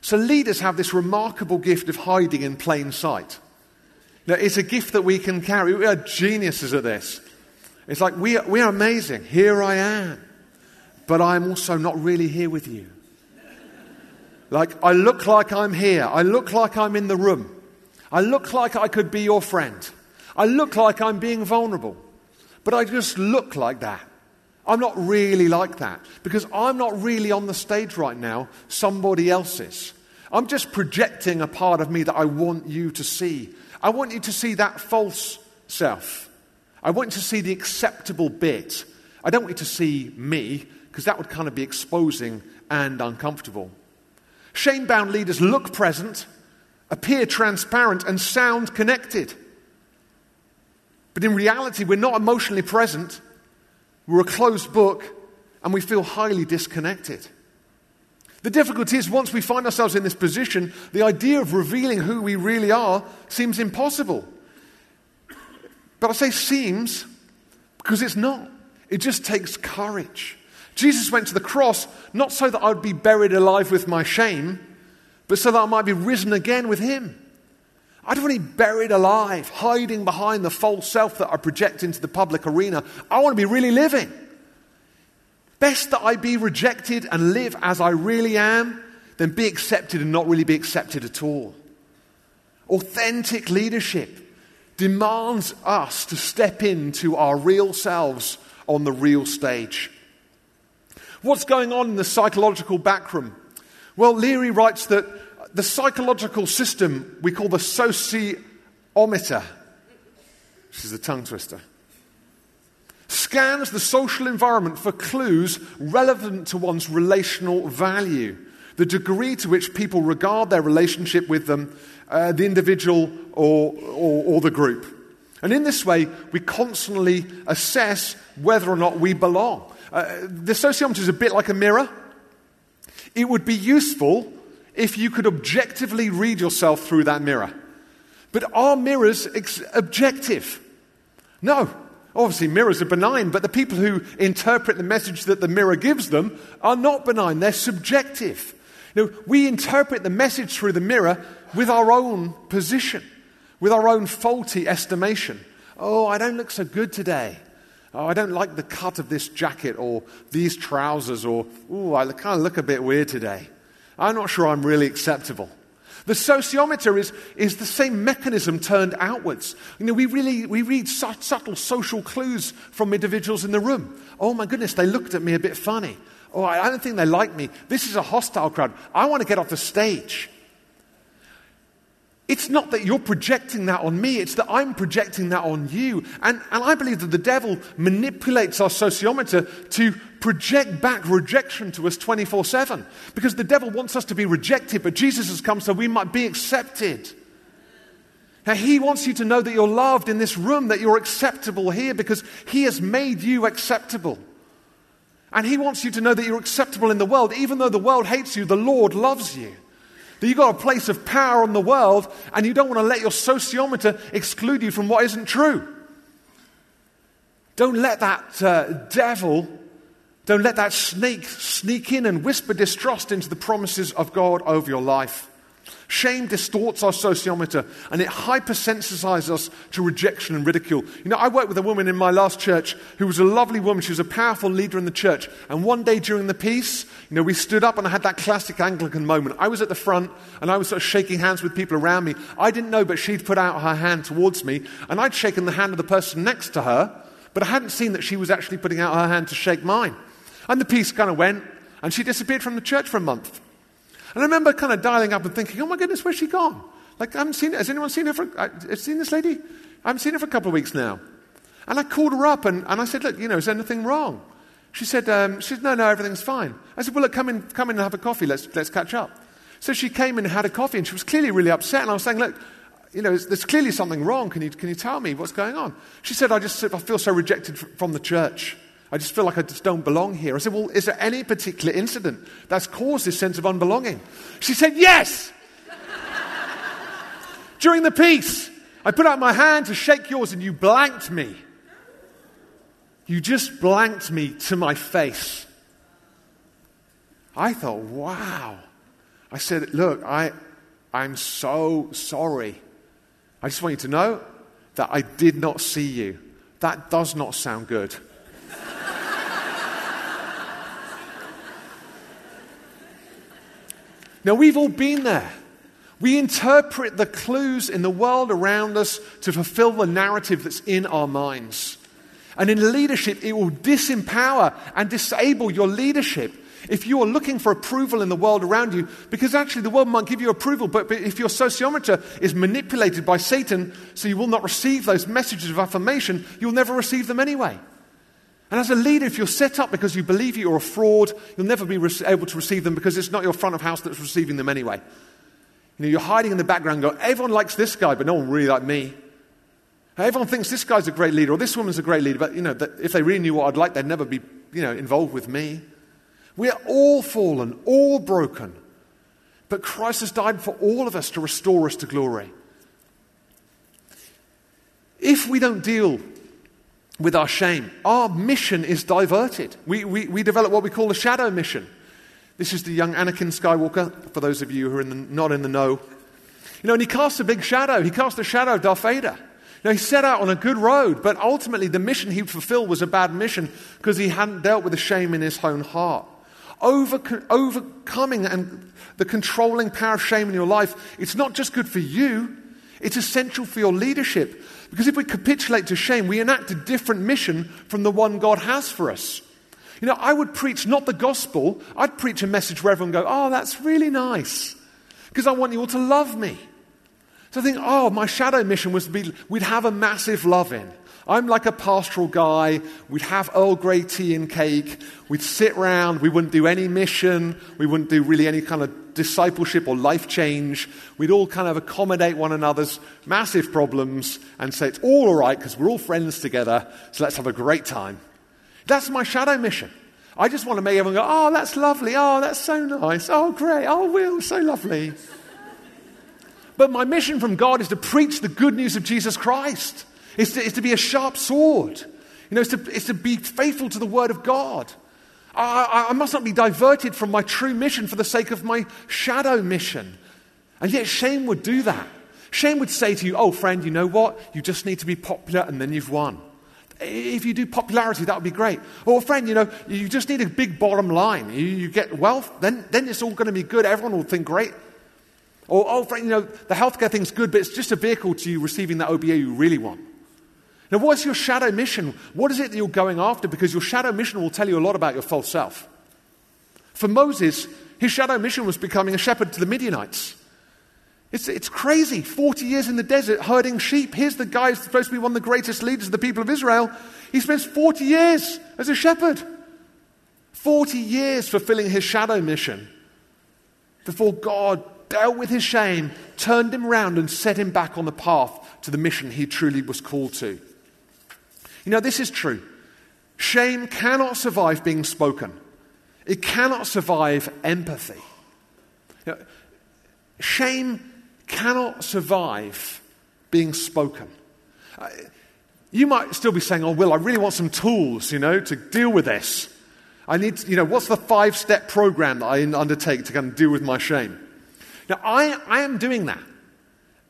So, leaders have this remarkable gift of hiding in plain sight. Now, it's a gift that we can carry. We are geniuses at this. It's like we are, we are amazing. Here I am. But I'm also not really here with you. Like, I look like I'm here. I look like I'm in the room. I look like I could be your friend. I look like I'm being vulnerable. But I just look like that. I'm not really like that because I'm not really on the stage right now. Somebody else is. I'm just projecting a part of me that I want you to see. I want you to see that false self. I want you to see the acceptable bit. I don't want you to see me because that would kind of be exposing and uncomfortable. Shame bound leaders look present, appear transparent, and sound connected. But in reality, we're not emotionally present, we're a closed book, and we feel highly disconnected. The difficulty is, once we find ourselves in this position, the idea of revealing who we really are seems impossible. But I say seems because it's not. It just takes courage. Jesus went to the cross not so that I would be buried alive with my shame, but so that I might be risen again with him. I don't want to be buried alive, hiding behind the false self that I project into the public arena. I want to be really living. Best that I be rejected and live as I really am than be accepted and not really be accepted at all. Authentic leadership demands us to step into our real selves on the real stage. What's going on in the psychological backroom? Well, Leary writes that the psychological system we call the sociometer, which is a tongue twister, scans the social environment for clues relevant to one's relational value, the degree to which people regard their relationship with them, uh, the individual or, or, or the group. And in this way, we constantly assess whether or not we belong. Uh, the sociometer is a bit like a mirror. It would be useful if you could objectively read yourself through that mirror. But are mirrors ex- objective? No. Obviously, mirrors are benign, but the people who interpret the message that the mirror gives them are not benign, they're subjective. You know, we interpret the message through the mirror with our own position, with our own faulty estimation. Oh, I don't look so good today. Oh, I don't like the cut of this jacket or these trousers, or, oh, I kind of look a bit weird today. I'm not sure I'm really acceptable. The sociometer is, is the same mechanism turned outwards. You know, we really we read such subtle social clues from individuals in the room. Oh my goodness, they looked at me a bit funny. Oh, I don't think they like me. This is a hostile crowd. I want to get off the stage. It's not that you're projecting that on me, it's that I'm projecting that on you. And, and I believe that the devil manipulates our sociometer to project back rejection to us 24 7. Because the devil wants us to be rejected, but Jesus has come so we might be accepted. Now, he wants you to know that you're loved in this room, that you're acceptable here because he has made you acceptable. And he wants you to know that you're acceptable in the world. Even though the world hates you, the Lord loves you. That you've got a place of power in the world and you don't want to let your sociometer exclude you from what isn't true. Don't let that uh, devil, don't let that snake sneak in and whisper distrust into the promises of God over your life. Shame distorts our sociometer and it hypersensitizes us to rejection and ridicule. You know, I worked with a woman in my last church who was a lovely woman. She was a powerful leader in the church. And one day during the peace, you know, we stood up and I had that classic Anglican moment. I was at the front and I was sort of shaking hands with people around me. I didn't know, but she'd put out her hand towards me and I'd shaken the hand of the person next to her, but I hadn't seen that she was actually putting out her hand to shake mine. And the peace kind of went and she disappeared from the church for a month. And I remember kind of dialing up and thinking, oh my goodness, where's she gone? Like, I haven't seen Has anyone seen her for, uh, seen this lady? I haven't seen her for a couple of weeks now. And I called her up and, and I said, look, you know, is there anything wrong? She said, um, she said, no, no, everything's fine. I said, well, look, come in, come in and have a coffee. Let's, let's catch up. So she came in and had a coffee and she was clearly really upset. And I was saying, look, you know, there's clearly something wrong. Can you, can you tell me what's going on? She said, I just I feel so rejected from the church. I just feel like I just don't belong here. I said, Well, is there any particular incident that's caused this sense of unbelonging? She said, Yes. During the peace, I put out my hand to shake yours and you blanked me. You just blanked me to my face. I thought, wow. I said, Look, I, I'm so sorry. I just want you to know that I did not see you. That does not sound good. Now, we've all been there. We interpret the clues in the world around us to fulfill the narrative that's in our minds. And in leadership, it will disempower and disable your leadership if you are looking for approval in the world around you, because actually the world might give you approval, but, but if your sociometer is manipulated by Satan so you will not receive those messages of affirmation, you'll never receive them anyway. And as a leader, if you're set up because you believe you're a fraud, you'll never be able to receive them because it's not your front of house that's receiving them anyway. You know, you're hiding in the background going, everyone likes this guy, but no one really like me. Everyone thinks this guy's a great leader or this woman's a great leader, but you know, if they really knew what I'd like, they'd never be, you know, involved with me. We are all fallen, all broken. But Christ has died for all of us to restore us to glory. If we don't deal with our shame. Our mission is diverted. We, we, we develop what we call a shadow mission. This is the young Anakin Skywalker, for those of you who are in the, not in the know. You know, and he casts a big shadow. He cast a shadow of Darth Vader. Now, he set out on a good road, but ultimately the mission he fulfilled was a bad mission because he hadn't dealt with the shame in his own heart. Over, overcoming and the controlling power of shame in your life, it's not just good for you, it's essential for your leadership. Because if we capitulate to shame, we enact a different mission from the one God has for us. You know, I would preach not the gospel, I'd preach a message where everyone go, oh, that's really nice. Because I want you all to love me. So I think, oh, my shadow mission was to be, we'd have a massive love in. I'm like a pastoral guy. We'd have Earl Grey tea and cake. We'd sit round. We wouldn't do any mission. We wouldn't do really any kind of discipleship or life change. We'd all kind of accommodate one another's massive problems and say it's all all right because we're all friends together. So let's have a great time. That's my shadow mission. I just want to make everyone go, oh, that's lovely. Oh, that's so nice. Oh, great. Oh, Will, so lovely. But my mission from God is to preach the good news of Jesus Christ. It's to, it's to be a sharp sword. You know, it's to, it's to be faithful to the Word of God. I, I, I must not be diverted from my true mission for the sake of my shadow mission. And yet, shame would do that. Shame would say to you, Oh, friend, you know what? You just need to be popular and then you've won. If you do popularity, that would be great. Or, friend, you know, you just need a big bottom line. You, you get wealth, then, then it's all going to be good. Everyone will think great. Or, oh, Frank, you know, the healthcare thing's good, but it's just a vehicle to you receiving that OBE you really want. Now, what's your shadow mission? What is it that you're going after? Because your shadow mission will tell you a lot about your false self. For Moses, his shadow mission was becoming a shepherd to the Midianites. It's, it's crazy. 40 years in the desert herding sheep. Here's the guy who's supposed to be one of the greatest leaders of the people of Israel. He spends 40 years as a shepherd. 40 years fulfilling his shadow mission before God dealt with his shame, turned him round, and set him back on the path to the mission he truly was called to. You know, this is true. Shame cannot survive being spoken, it cannot survive empathy. You know, shame cannot survive being spoken. Uh, you might still be saying, Oh, Will, I really want some tools, you know, to deal with this. I need, you know, what's the five step program that I undertake to kind of deal with my shame? Now, I, I am doing that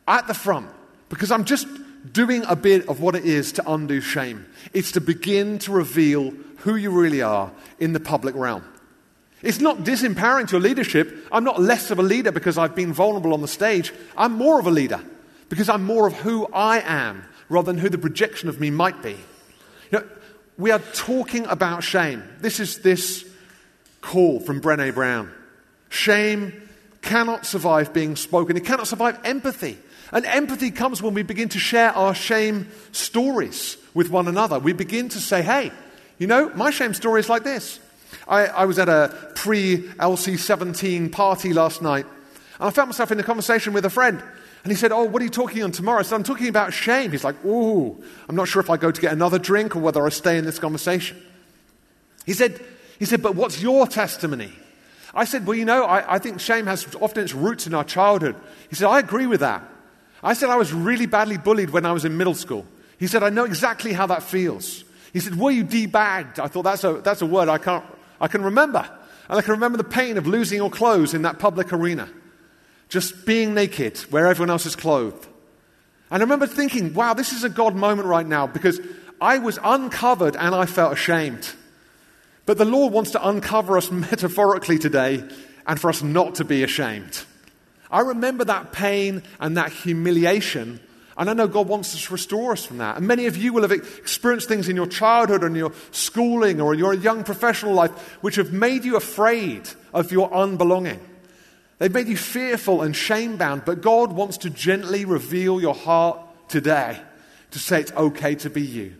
at the front because I'm just doing a bit of what it is to undo shame. It's to begin to reveal who you really are in the public realm. It's not disempowering to your leadership. I'm not less of a leader because I've been vulnerable on the stage. I'm more of a leader because I'm more of who I am rather than who the projection of me might be. You know, we are talking about shame. This is this call from Brene Brown. Shame cannot survive being spoken, it cannot survive empathy. And empathy comes when we begin to share our shame stories with one another. We begin to say, hey, you know, my shame story is like this. I, I was at a pre LC 17 party last night, and I found myself in a conversation with a friend. And he said, Oh, what are you talking on tomorrow? I said, I'm talking about shame. He's like, Ooh, I'm not sure if I go to get another drink or whether I stay in this conversation. He said, he said, But what's your testimony? I said, Well, you know, I, I think shame has often its roots in our childhood. He said, I agree with that. I said, I was really badly bullied when I was in middle school. He said, I know exactly how that feels. He said, Were you debagged? I thought that's a, that's a word I, can't, I can remember. And I can remember the pain of losing your clothes in that public arena, just being naked where everyone else is clothed. And I remember thinking, wow, this is a God moment right now because I was uncovered and I felt ashamed. But the Lord wants to uncover us metaphorically today and for us not to be ashamed. I remember that pain and that humiliation, and I know God wants to restore us from that. And many of you will have experienced things in your childhood or in your schooling or in your young professional life which have made you afraid of your unbelonging. They've made you fearful and shame bound, but God wants to gently reveal your heart today to say it's okay to be you.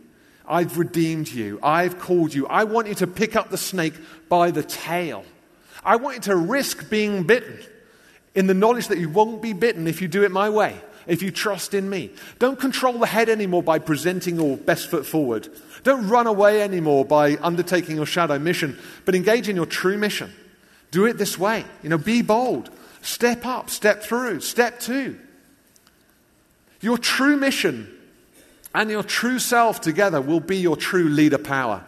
I've redeemed you. I've called you. I want you to pick up the snake by the tail. I want you to risk being bitten in the knowledge that you won't be bitten if you do it my way, if you trust in me. Don't control the head anymore by presenting your best foot forward. Don't run away anymore by undertaking your shadow mission, but engage in your true mission. Do it this way. You know, be bold. Step up, step through, step two. Your true mission and your true self together will be your true leader power.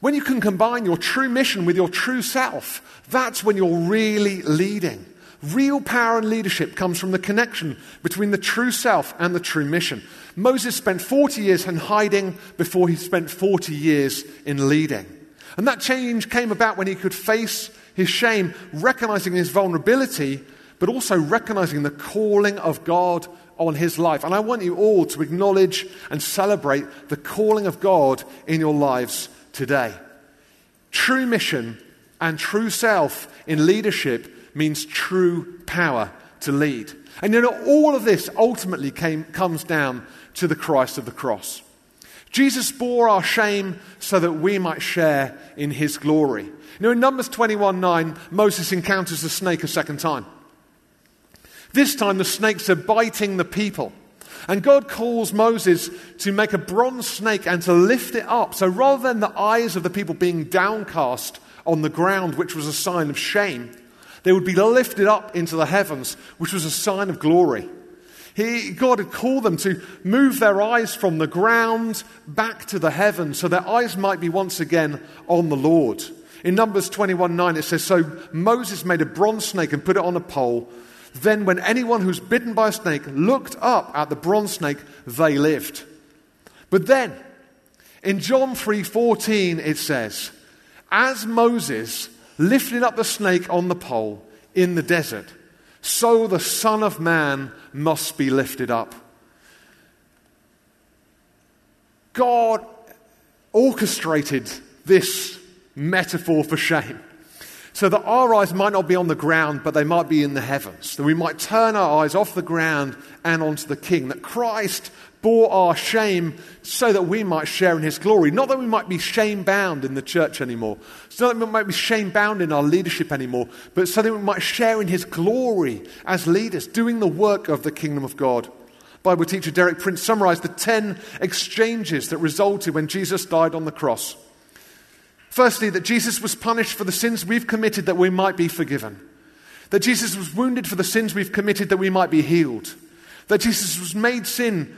When you can combine your true mission with your true self, that's when you're really leading. Real power and leadership comes from the connection between the true self and the true mission. Moses spent 40 years in hiding before he spent 40 years in leading. And that change came about when he could face his shame, recognizing his vulnerability, but also recognizing the calling of God on his life. And I want you all to acknowledge and celebrate the calling of God in your lives today. True mission and true self in leadership means true power to lead. And you know, all of this ultimately came, comes down to the Christ of the cross. Jesus bore our shame so that we might share in his glory. You know, in Numbers 21 9, Moses encounters the snake a second time. This time the snakes are biting the people. And God calls Moses to make a bronze snake and to lift it up. So rather than the eyes of the people being downcast on the ground, which was a sign of shame, they would be lifted up into the heavens, which was a sign of glory. He, God had called them to move their eyes from the ground back to the heavens so their eyes might be once again on the Lord. In Numbers 21 9, it says, So Moses made a bronze snake and put it on a pole. Then, when anyone who's bitten by a snake looked up at the bronze snake, they lived. But then, in John 3:14 it says, as Moses lifted up the snake on the pole in the desert, so the Son of Man must be lifted up. God orchestrated this metaphor for shame so that our eyes might not be on the ground, but they might be in the heavens. That we might turn our eyes off the ground and onto the King. That Christ bore our shame so that we might share in his glory. Not that we might be shame bound in the church anymore. Not that we might be shame bound in our leadership anymore, but so that we might share in his glory as leaders, doing the work of the kingdom of God. Bible teacher Derek Prince summarized the 10 exchanges that resulted when Jesus died on the cross. Firstly, that Jesus was punished for the sins we've committed that we might be forgiven. That Jesus was wounded for the sins we've committed that we might be healed. That Jesus was made sin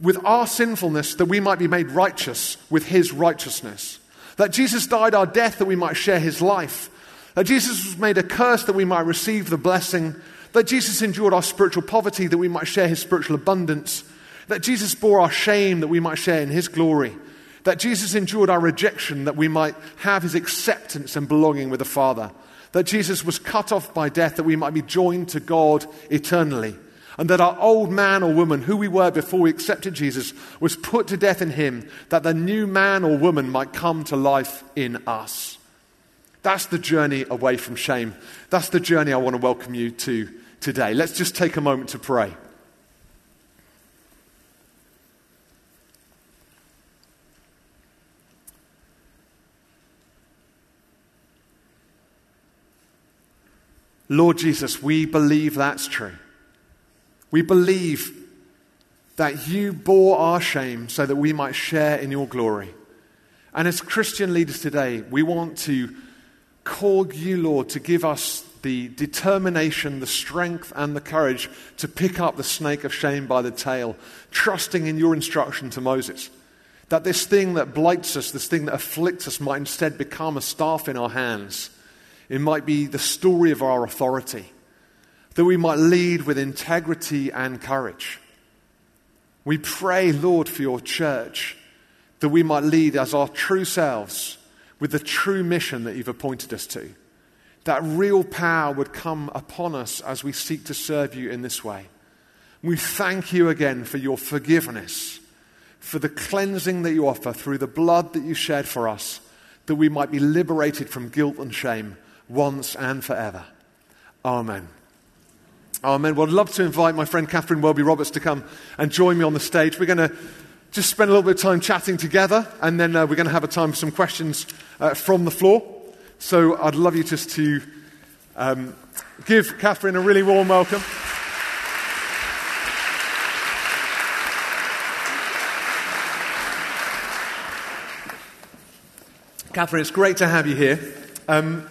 with our sinfulness that we might be made righteous with his righteousness. That Jesus died our death that we might share his life. That Jesus was made a curse that we might receive the blessing. That Jesus endured our spiritual poverty that we might share his spiritual abundance. That Jesus bore our shame that we might share in his glory that Jesus endured our rejection that we might have his acceptance and belonging with the Father, that Jesus was cut off by death that we might be joined to God eternally, and that our old man or woman, who we were before we accepted Jesus, was put to death in him, that the new man or woman might come to life in us. That's the journey away from shame. That's the journey I want to welcome you to today. Let's just take a moment to pray. Lord Jesus, we believe that's true. We believe that you bore our shame so that we might share in your glory. And as Christian leaders today, we want to call you, Lord, to give us the determination, the strength, and the courage to pick up the snake of shame by the tail, trusting in your instruction to Moses. That this thing that blights us, this thing that afflicts us, might instead become a staff in our hands it might be the story of our authority, that we might lead with integrity and courage. We pray, Lord, for your church, that we might lead as our true selves with the true mission that you've appointed us to. That real power would come upon us as we seek to serve you in this way. We thank you again for your forgiveness, for the cleansing that you offer through the blood that you shed for us, that we might be liberated from guilt and shame once and forever. Amen. Amen. Well, I'd love to invite my friend Catherine Welby Roberts to come and join me on the stage. We're going to just spend a little bit of time chatting together, and then uh, we're going to have a time for some questions uh, from the floor. So I'd love you just to um, give Catherine a really warm welcome. Catherine, it's great to have you here. Um,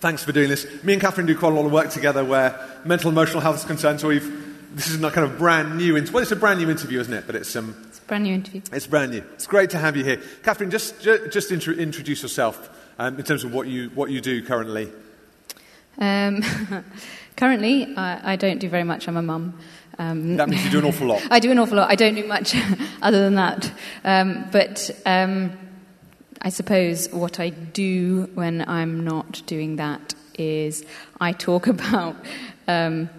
Thanks for doing this. Me and Catherine do quite a lot of work together where mental emotional health is concerned. So we've this is not kind of brand new. Inter- well, it's a brand new interview, isn't it? But it's um,
it's a brand new interview.
It's brand new. It's great to have you here, Catherine. Just just intro- introduce yourself um, in terms of what you what you do currently.
Um, currently, I, I, don't do very much. I'm a mum. Um,
that means you do an awful lot.
I do an awful lot. I don't do much other than that. Um, but um, I suppose what I do when I'm not doing that is I talk about, um,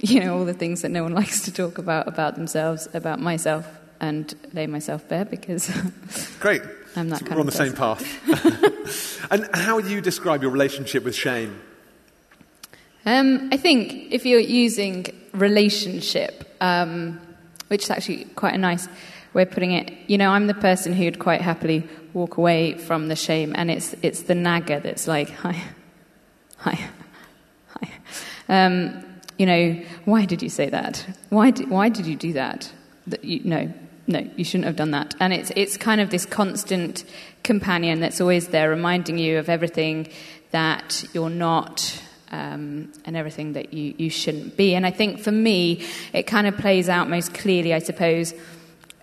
you know, all the things that no one likes to talk about about themselves, about myself, and lay myself bare because
great.
I'm that
so
kind
we're on
the
same path. and how do you describe your relationship with shame?
Um, I think if you're using relationship, um, which is actually quite a nice way of putting it, you know, I'm the person who'd quite happily walk away from the shame, and it's it's the nagger that's like, hi, hi, hi. Um, you know, why did you say that? Why did, why did you do that? that you, no, no, you shouldn't have done that. And it's it's kind of this constant companion that's always there, reminding you of everything that you're not. Um, and everything that you, you shouldn't be. And I think for me, it kind of plays out most clearly, I suppose,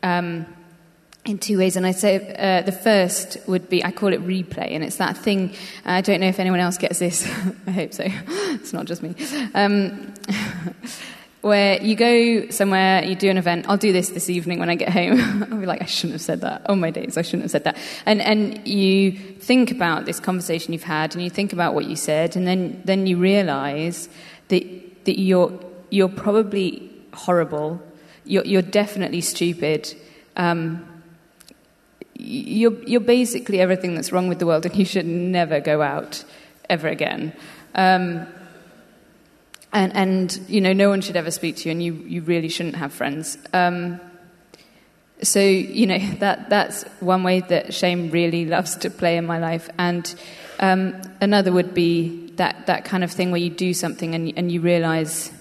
um, in two ways. And I say uh, the first would be I call it replay, and it's that thing. I don't know if anyone else gets this. I hope so. it's not just me. Um, where you go somewhere, you do an event. I'll do this this evening when I get home. I'll be like, I shouldn't have said that. Oh my days, I shouldn't have said that. And and you think about this conversation you've had, and you think about what you said, and then then you realise that, that you're, you're probably horrible, you're, you're definitely stupid. Um, you're, you're basically everything that's wrong with the world, and you should never go out ever again. Um, and, and, you know, no one should ever speak to you, and you, you really shouldn't have friends. Um, so, you know, that, that's one way that shame really loves to play in my life. And um, another would be that, that kind of thing where you do something and, and you realize,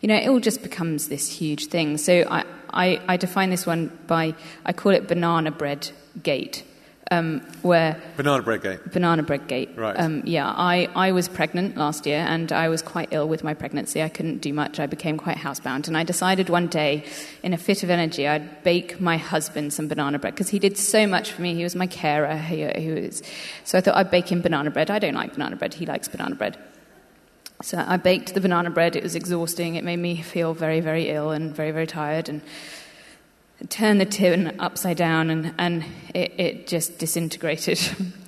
you know, it all just becomes this huge thing. So I, I, I define this one by, I call it banana bread gate um, where
banana bread gate.
Banana bread gate.
Right.
Um, yeah, I, I was pregnant last year and I was quite ill with my pregnancy. I couldn't do much. I became quite housebound, and I decided one day, in a fit of energy, I'd bake my husband some banana bread because he did so much for me. He was my carer. He, he was, so I thought I'd bake him banana bread. I don't like banana bread. He likes banana bread. So I baked the banana bread. It was exhausting. It made me feel very, very ill and very, very tired. And turned the tin upside down and, and it, it just disintegrated.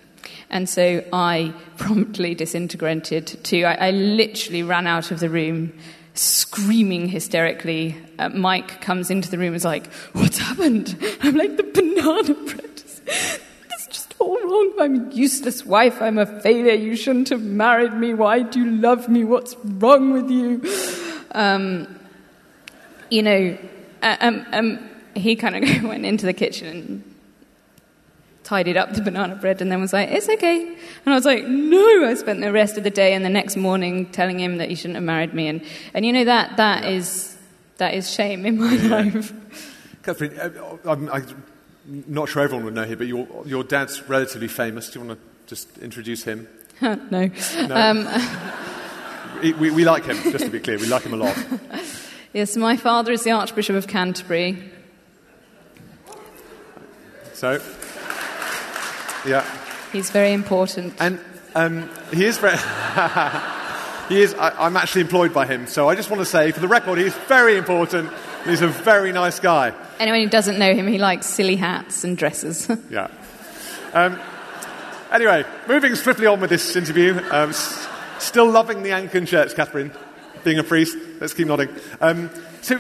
and so I promptly disintegrated too. I, I, literally ran out of the room screaming hysterically. Uh, Mike comes into the room and is like, What's happened? I'm like, The banana bread. All wrong. I'm a useless wife. I'm a failure. You shouldn't have married me. Why do you love me? What's wrong with you? Um, you know, uh, um, um, he kind of went into the kitchen and tidied up the banana bread and then was like, it's okay. And I was like, no. I spent the rest of the day and the next morning telling him that he shouldn't have married me. And, and you know, that, that, yeah. is, that is shame in my life.
Catherine, uh, I'm, I'm, not sure everyone would know here, but your, your dad's relatively famous. Do you want to just introduce him?
no. no.
Um, we, we like him, just to be clear. We like him a lot.
yes, my father is the Archbishop of Canterbury.
So, yeah.
He's very important.
And um, he is very. he is. I, am actually employed by him, so I just want to say, for the record, he's very important. He's a very nice guy.
Anyone who doesn't know him, he likes silly hats and dresses.
yeah. Um, anyway, moving swiftly on with this interview. Um, s- still loving the Anglican Church, Catherine, being a priest. Let's keep nodding. Um, so,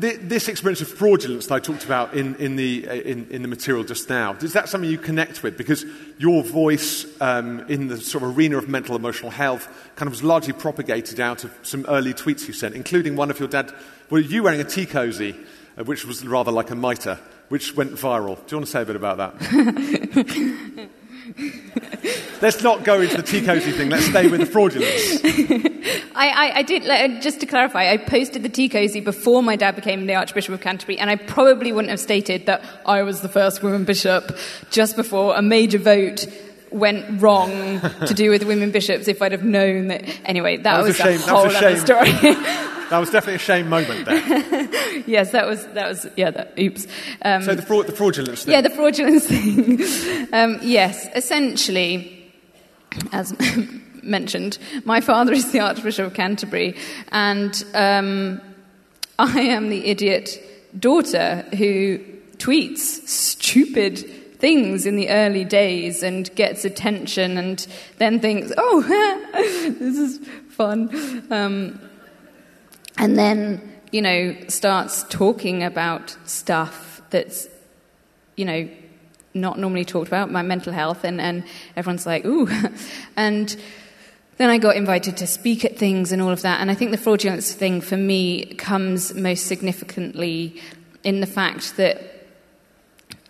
th- this experience of fraudulence that I talked about in, in, the, uh, in, in, the material just now, is that something you connect with? Because your voice um, in the sort of arena of mental emotional health kind of was largely propagated out of some early tweets you sent, including one of your dad, were you wearing a tea cozy, uh, Uh, which was rather like a mitre, which went viral. Do you want to say a bit about that? Let's not go into the tea cozy thing. Let's stay with the fraudulence.
I, I, I, did, uh, just to clarify, I posted the tea cozy before my dad became the Archbishop of Canterbury, and I probably wouldn't have stated that I was the first woman bishop just before a major vote went wrong to do with women bishops if I'd have known that. Anyway, that,
that was,
was,
a, shame.
whole other story.
that was definitely a shame moment there.
yes, that was, that was, yeah, that, oops.
Um, so the, fraud, the fraudulence thing.
Yeah, the fraudulence thing. um, yes, essentially, as mentioned, my father is the Archbishop of Canterbury, and um, I am the idiot daughter who tweets stupid things in the early days and gets attention and then thinks, oh, this is fun. Um, and then, you know, starts talking about stuff that's, you know, not normally talked about, my mental health, and, and everyone's like, ooh. and then I got invited to speak at things and all of that. And I think the fraudulence thing for me comes most significantly in the fact that,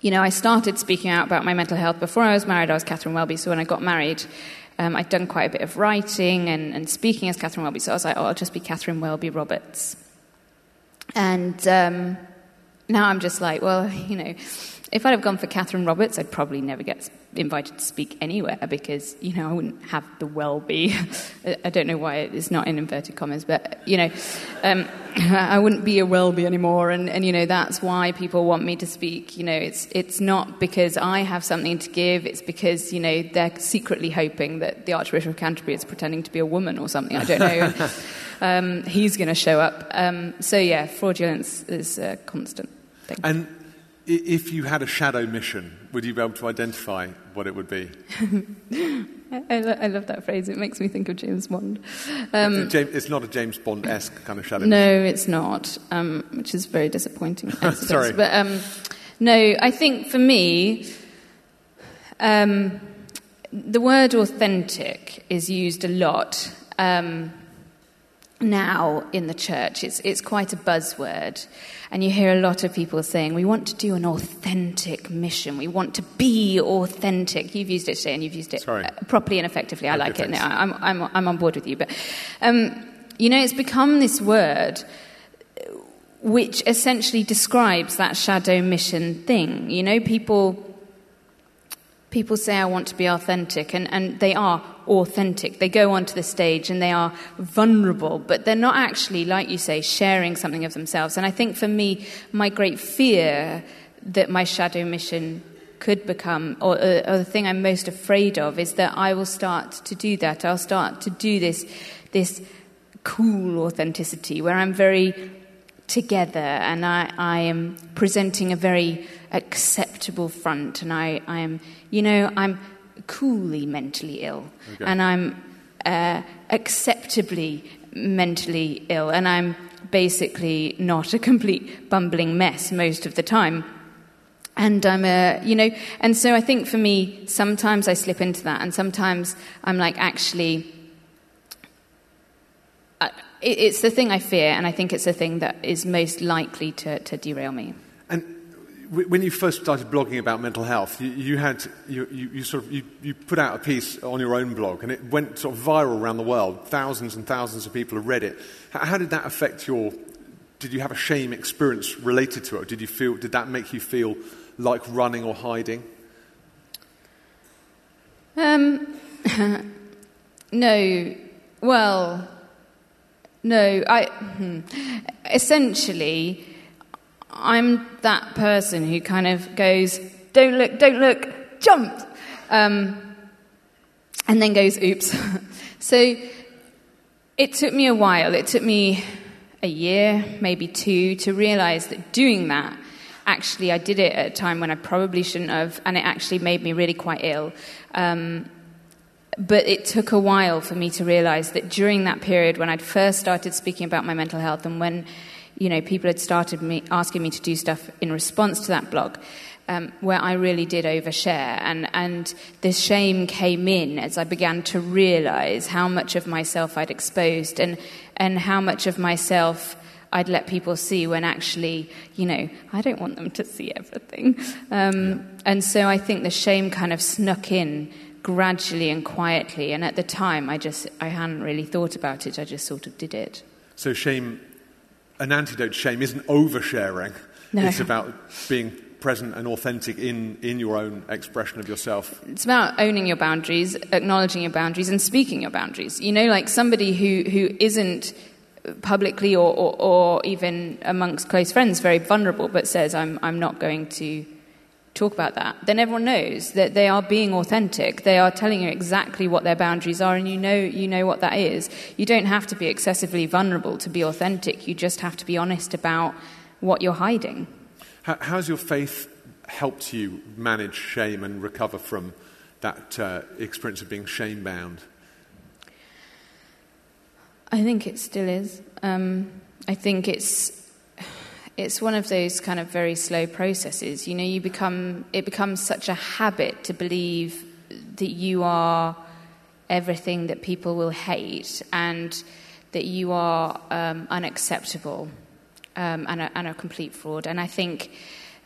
you know, I started speaking out about my mental health before I was married. I was Catherine Welby, so when I got married, um, I'd done quite a bit of writing and, and, speaking as Catherine Welby. So I was like, oh, I'll just be Catherine Welby Roberts. And um, now I'm just like, well, you know if I'd have gone for Catherine Roberts, I'd probably never get invited to speak anywhere because, you know, I wouldn't have the Welby. I don't know why it's not in inverted commas, but, you know, um, I wouldn't be a Welby anymore. And, and, you know, that's why people want me to speak. You know, it's, it's not because I have something to give, it's because, you know, they're secretly hoping that the Archbishop of Canterbury is pretending to be a woman or something. I don't know. um, he's going to show up. Um, so, yeah, fraudulence is a constant thing.
And if you had a shadow mission, would you be able to identify what it would be?
I, lo- I, love that phrase. It makes me think of James Bond.
Um, it's not a James Bond esque kind of shadow.
No, it's not, um, which is very disappointing.
Sorry,
but um, no, I think for me, um, the word authentic is used a lot um, now in the church. It's, it's quite a buzzword. And you hear a lot of people saying, we want to do an authentic mission. We want to be authentic. You've used it today and you've used it
Sorry.
properly and effectively. I
okay,
like
thanks.
it. No, I'm, I'm, I'm on board with you. But, um, you know, it's become this word which essentially describes that shadow mission thing. You know, people people say I want to be authentic, and, and they are authentic. They go onto the stage and they are vulnerable, but they're not actually, like you say, sharing something of themselves. And I think for me, my great fear that my shadow mission could become, or, uh, or the thing I'm most afraid of, is that I will start to do that. I'll start to do this, this cool authenticity where I'm very together and I, I am presenting a very acceptable front and I, I am, you know, I'm coolly mentally ill
Okay.
and I'm uh, acceptably mentally ill and I'm basically not a complete bumbling mess most of the time. And I'm a, you know, and so I think for me, sometimes I slip into that, and sometimes I'm like, actually, I- it's the thing I fear, and I think it's the thing that is most likely to, to derail me.
When you first started blogging about mental health, you, you had you, you, you sort of you, you put out a piece on your own blog, and it went sort of viral around the world. Thousands and thousands of people have read it. How, how did that affect your? Did you have a shame experience related to it? Did you feel? Did that make you feel like running or hiding?
Um, no, well, no. I hmm. essentially, I'm that person who kind of goes, "Don't look, don't look, jump," um, and then goes, "Oops." so it took me a while. It took me a year, maybe two, to realize that doing that, actually, I did it at a time when I probably shouldn't have, and it actually made me really quite ill. Um, but it took a while for me to realize that during that period when I'd first started speaking about my mental health and when you know people had started me asking me to do stuff in response to that blog um, where I really did overshare and and this shame came in as I began to realize how much of myself I'd exposed and and how much of myself I'd let people see when actually, you know, I don't want them to see everything. Um, and so I think the shame kind of snuck in gradually and quietly. And at the time, I just I hadn't really thought about it. I just sort of did it.
So shame, an antidote to shame isn't oversharing.
No.
It's about being present and authentic in, in your own expression of yourself.
It's about owning your boundaries, acknowledging your boundaries, and speaking your boundaries. You know, like somebody who who isn't publicly or, or, or even amongst close friends very vulnerable, but says, "I'm I'm not going to." Talk about that, then everyone knows that they are being authentic. They are telling you exactly what their boundaries are, and you know you know what that is. You don't have to be excessively vulnerable to be authentic. You just have to be honest about what you're hiding.
How, how's your faith helped you manage shame and recover from that uh, experience of being shame bound?
I think it still is. Um, I think it's it's one of those kind of very slow processes. You know, you become it becomes such a habit to believe that you are everything that people will hate and that you are um, unacceptable um, and, a, and a complete fraud. And I think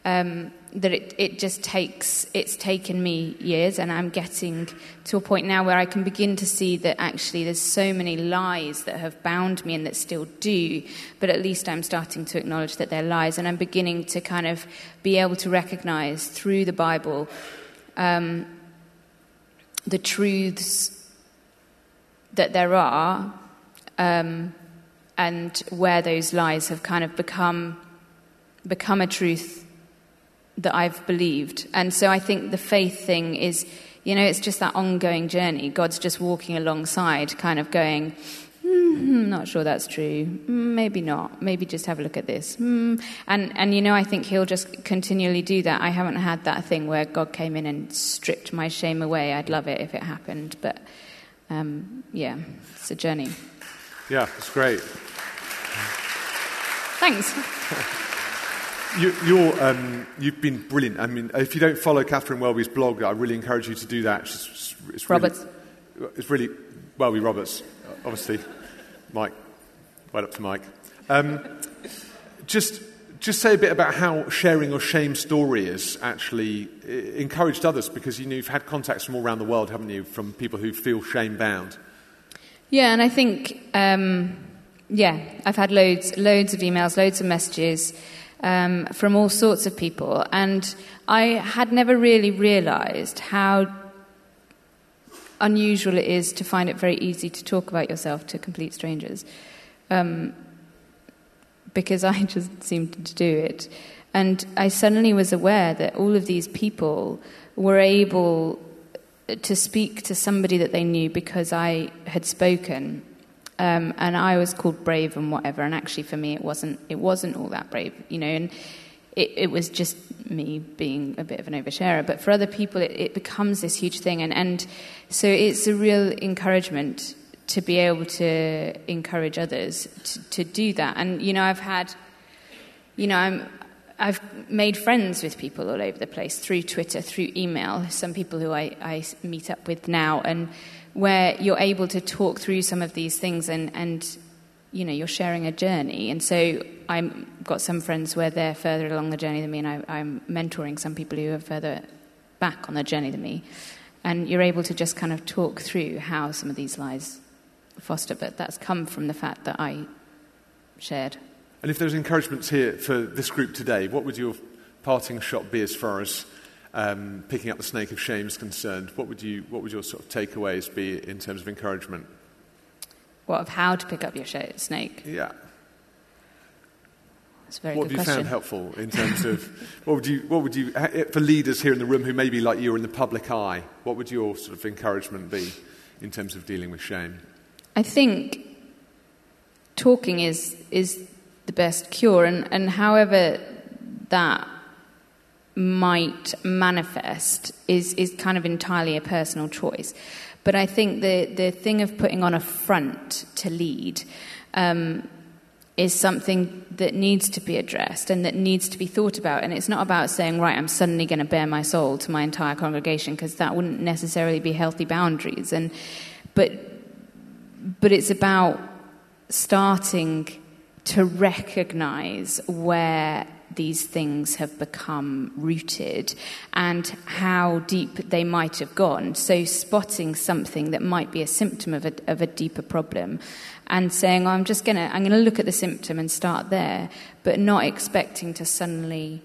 um, that it, it just takes, it's taken me years, and I'm getting to a point now where I can begin to see that actually there's so many lies that have bound me and that still do, but at least I'm starting to acknowledge that they're lies, and I'm beginning to kind of be able to recognize through the Bible um, the truths that there are um, and where those lies have kind of become become a truth that I've believed. And so I think the faith thing is, you know, it's just that ongoing journey. God's just walking alongside, kind of going, mm, not sure that's true. Mm, maybe not. Maybe just have a look at this. Mm. And, and, you know, I think he'll just continually do that. I haven't had that thing where God came in and stripped my shame away. I'd love it if it happened. But, um, yeah, it's a journey.
Yeah, it's great.
Thanks.
You, you're, um, you've been brilliant. I mean, if you don't follow Catherine Welby's blog, I really encourage you to do that. It's,
it's Roberts.
Really, it's really, Welby Roberts, obviously. Mike, right up to Mike. Um, just, just say a bit about how sharing your shame story has actually encouraged others because you know, you've had contacts from all around the world, haven't you, from people who feel shame bound.
Yeah, and I think, um, yeah, I've had loads, loads of emails, loads of messages um, from all sorts of people. And I had never really realized how unusual it is to find it very easy to talk about yourself to complete strangers. Um, because I just seemed to do it. And I suddenly was aware that all of these people were able to speak to somebody that they knew because I had spoken um, and I was called brave and whatever. And actually, for me, it wasn't. It wasn't all that brave, you know. And it, it was just me being a bit of an oversharer. But for other people, it, it becomes this huge thing. And, and so it's a real encouragement to be able to encourage others to, to do that. And you know, I've had, you know, I'm. I've made friends with people all over the place through Twitter, through email. Some people who I, I meet up with now, and where you're able to talk through some of these things and, and you know, you're sharing a journey. And so I've got some friends where they're further along the journey than me, and I, am mentoring some people who are further back on the journey than me. And you're able to just kind of talk through how some of these lies foster, but that's come from the fact that I shared.
And if there's encouragements here for this group today, what would your parting shot be as far as um, picking up the snake of shame is concerned, what would, you, what would your sort of takeaways be in terms of encouragement?
What, of how to pick up your snake?
Yeah.
That's a very
what
good
have
you
found helpful in terms of what would you what would you for leaders here in the room who maybe like you are in the public eye what would your sort of encouragement be in terms of dealing with shame
i think talking is is the best cure and and however that might manifest is, is kind of entirely a personal choice. But I think the, the thing of putting on a front to lead um, is something that needs to be addressed and that needs to be thought about. And it's not about saying, right, I'm suddenly going to bare my soul to my entire congregation, because that wouldn't necessarily be healthy boundaries. And, but, but it's about starting to recognize where these things have become rooted and how deep they might have gone. So, spotting something that might be a symptom of a, of a deeper problem and saying, oh, I'm just going to, I'm going to look at the symptom and start there, but not expecting to suddenly,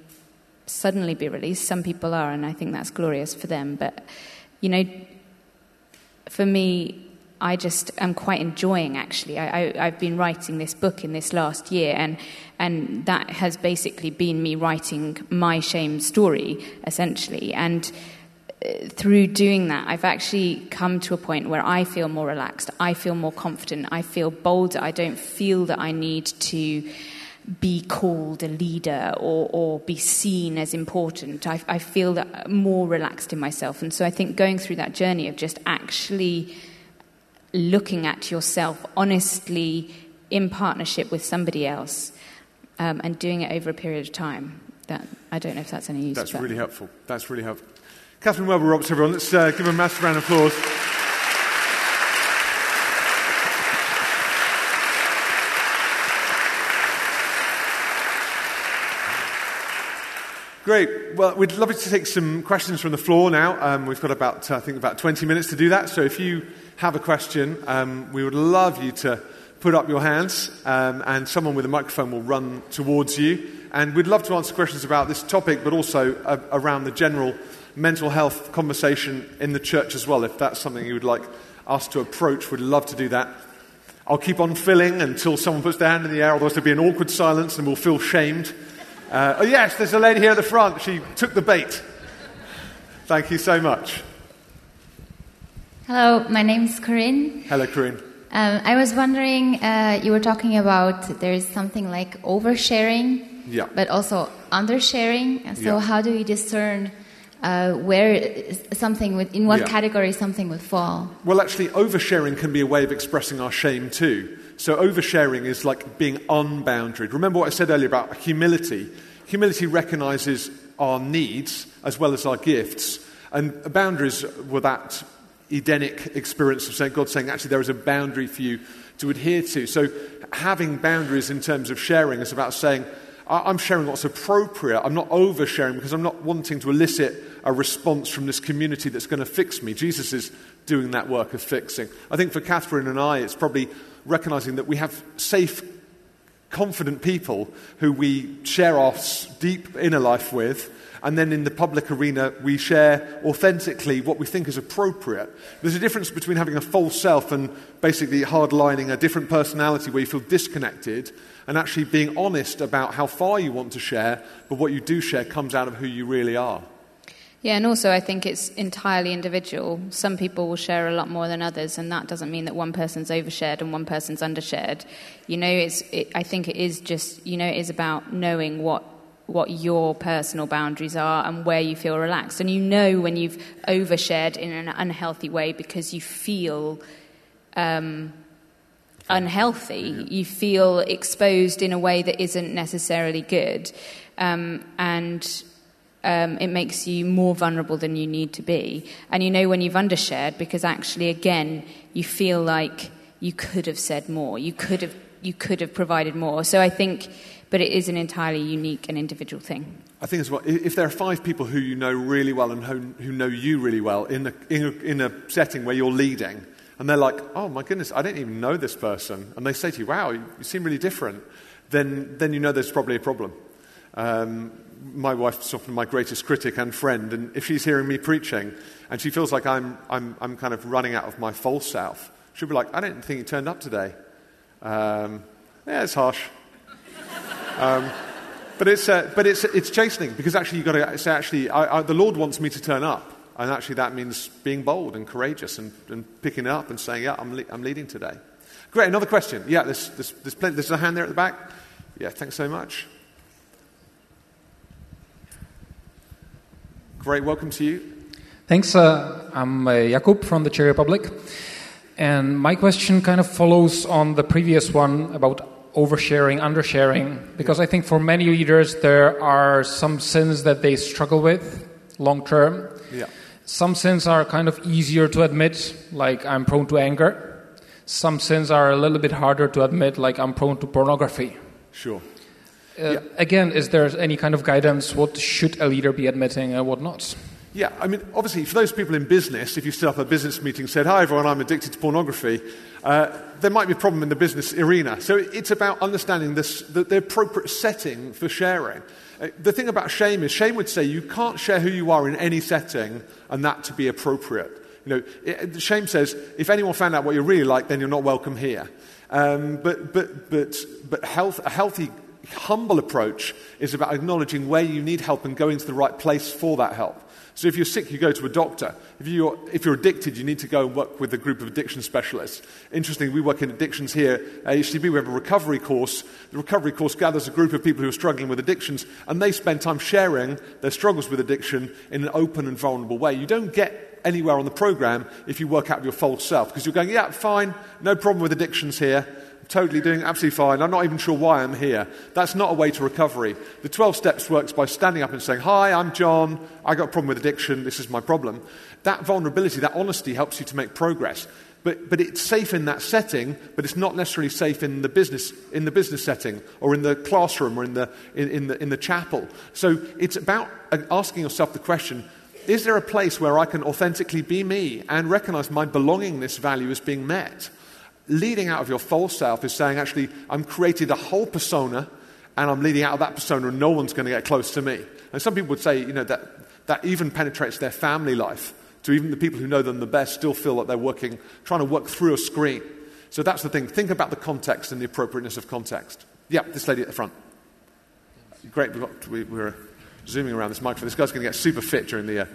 suddenly be released. Some people are, and I think that's glorious for them. But, you know, for me, I just am quite enjoying actually. I, have been writing this book in this last year, and, and that has basically been me writing my shame story, essentially. And uh, through doing that, I've actually come to a point where I feel more relaxed, I feel more confident, I feel bolder. I don't feel that I need to be called a leader or, or be seen as important. I, I feel that more relaxed in myself. And so I think going through that journey of just actually looking at yourself honestly in partnership with somebody else um, and doing it over a period of time. That I don't know if that's any use.
That's really helpful. That's really helpful. Katharine Welby Roberts, everyone. Let's uh, give a massive round of applause. Great. Well, we'd love to take some questions from the floor now. Um, we've got about, uh, I think, about 20 minutes to do that. So if you have a question, um, we would love you to put up your hands, um, and someone with a microphone will run towards you. And we'd love to answer questions about this topic, but also uh, around the general mental health conversation in the church as well. If that's something you would like us to approach, we'd love to do that. I'll keep on filling until someone puts their hand in the air, otherwise there'll be an awkward silence and we'll feel shamed. Uh, oh, yes, there's a lady here at the front. She took the bait. Thank you so much.
Hello, my name is Corinne.
Hello, Corinne.
Um, I was wondering, uh, you were talking about there is something like oversharing,
Yeah.
but also undersharing. So
Yeah.
how do you discern uh, where something would, in what
Yeah.
category something would fall?
Well, actually, oversharing can be a way of expressing our shame too. So, oversharing is like being unboundaried. Remember what I said earlier about humility? Humility recognizes our needs as well as our gifts. And boundaries were that Edenic experience of saying, God saying, actually, there is a boundary for you to adhere to. So, having boundaries in terms of sharing is about saying, I'm sharing what's appropriate. I'm not oversharing because I'm not wanting to elicit a response from this community that's going to fix me. Jesus is doing that work of fixing. I think for Katharine and I, it's probably recognizing that we have safe, confident people who we share our deep inner life with. And then in the public arena, we share authentically what we think is appropriate. There's a difference between having a false self and basically hardlining a different personality where you feel disconnected and actually being honest about how far you want to share, but what you do share comes out of who you really are.
Yeah, and also I think it's entirely individual. Some people will share a lot more than others, and that doesn't mean that one person's overshared and one person's undershared. You know, it's. It, I think it is just. You know, it is about knowing what what your personal boundaries are and where you feel relaxed, and you know when you've overshared in an unhealthy way because you feel. Um, unhealthy, you feel exposed in a way that isn't necessarily good, um, and um, it makes you more vulnerable than you need to be. And you know when you've undershared because actually, again, you feel like you could have said more, you could have you could have provided more. So I think, but it is an entirely unique and individual thing.
I think as well, if there are five people who you know really well and who, know you really well in a, in, a, in a setting where you're leading, and they're like, oh my goodness, I didn't even know this person, and they say to you, wow, you, seem really different, then, then you know there's probably a problem. Um, my wife's often my greatest critic and friend, and if she's hearing me preaching and she feels like I'm, I'm, I'm kind of running out of my false self, she'll be like, I didn't think you turned up today. Um, yeah, it's harsh. Um, but it's, uh, but it's, it's chastening because actually you've got to say, actually, I, I, the Lord wants me to turn up. And actually, that means being bold and courageous and, and picking it up and saying, Yeah, I'm, le- I'm leading today. Great, another question. Yeah, there's, there's, there's, plenty, there's a hand there at the back. Yeah, thanks so much. Great, welcome to you.
Thanks. Uh, I'm uh, Jakub from the Czech Republic. And my question kind of follows on the previous one about oversharing, undersharing, because I think for many leaders there are some sins that they struggle with long term.
Yeah.
Some sins are kind of easier to admit, like I'm prone to anger. Some sins are a little bit harder to admit, like I'm prone to pornography.
Sure.
Uh,
Yeah.
Again, is there any kind of guidance? What should a leader be admitting and what not?
Yeah, I mean, obviously, for those people in business, if you set up a business meeting and said, Hi, everyone, I'm addicted to pornography, uh, there might be a problem in the business arena. So it's about understanding this, the, the appropriate setting for sharing. Uh, the thing about shame is, shame would say you can't share who you are in any setting and that to be appropriate. You know, it, shame says, if anyone found out what you're really like, then you're not welcome here. Um, but but, but, but health, a healthy, humble approach is about acknowledging where you need help and going to the right place for that help. So if you're sick, you go to a doctor. If you're, if you're addicted, you need to go and work with a group of addiction specialists. Interesting, we work in addictions here at HTB. We have a recovery course. The recovery course gathers a group of people who are struggling with addictions, and they spend time sharing their struggles with addiction in an open and vulnerable way. You don't get anywhere on the program if you work out of your false self, because you're going, yeah, fine, no problem with addictions here totally doing absolutely fine. I'm not even sure why I'm here. That's not a way to recovery. The 12 steps works by standing up and saying, Hi, I'm John. I got a problem with addiction. This is my problem. That vulnerability, that honesty helps you to make progress. But, but it's safe in that setting, but it's not necessarily safe in the business, in the business setting or in the classroom or in the, in, in the, in the chapel. So it's about uh, asking yourself the question, is there a place where I can authentically be me and recognize my belongingness value as being met? Leading out of your false self is saying, actually, I'm created a whole persona and I'm leading out of that persona and no one's going to get close to me. And some people would say, you know, that, that even penetrates their family life. To even the people who know them the best still feel that they're working, trying to work through a screen. So that's the thing. Think about the context and the appropriateness of context. Yeah, this lady at the front. Great, we've got, we, we're zooming around this microphone. This guy's going to get super fit during the uh,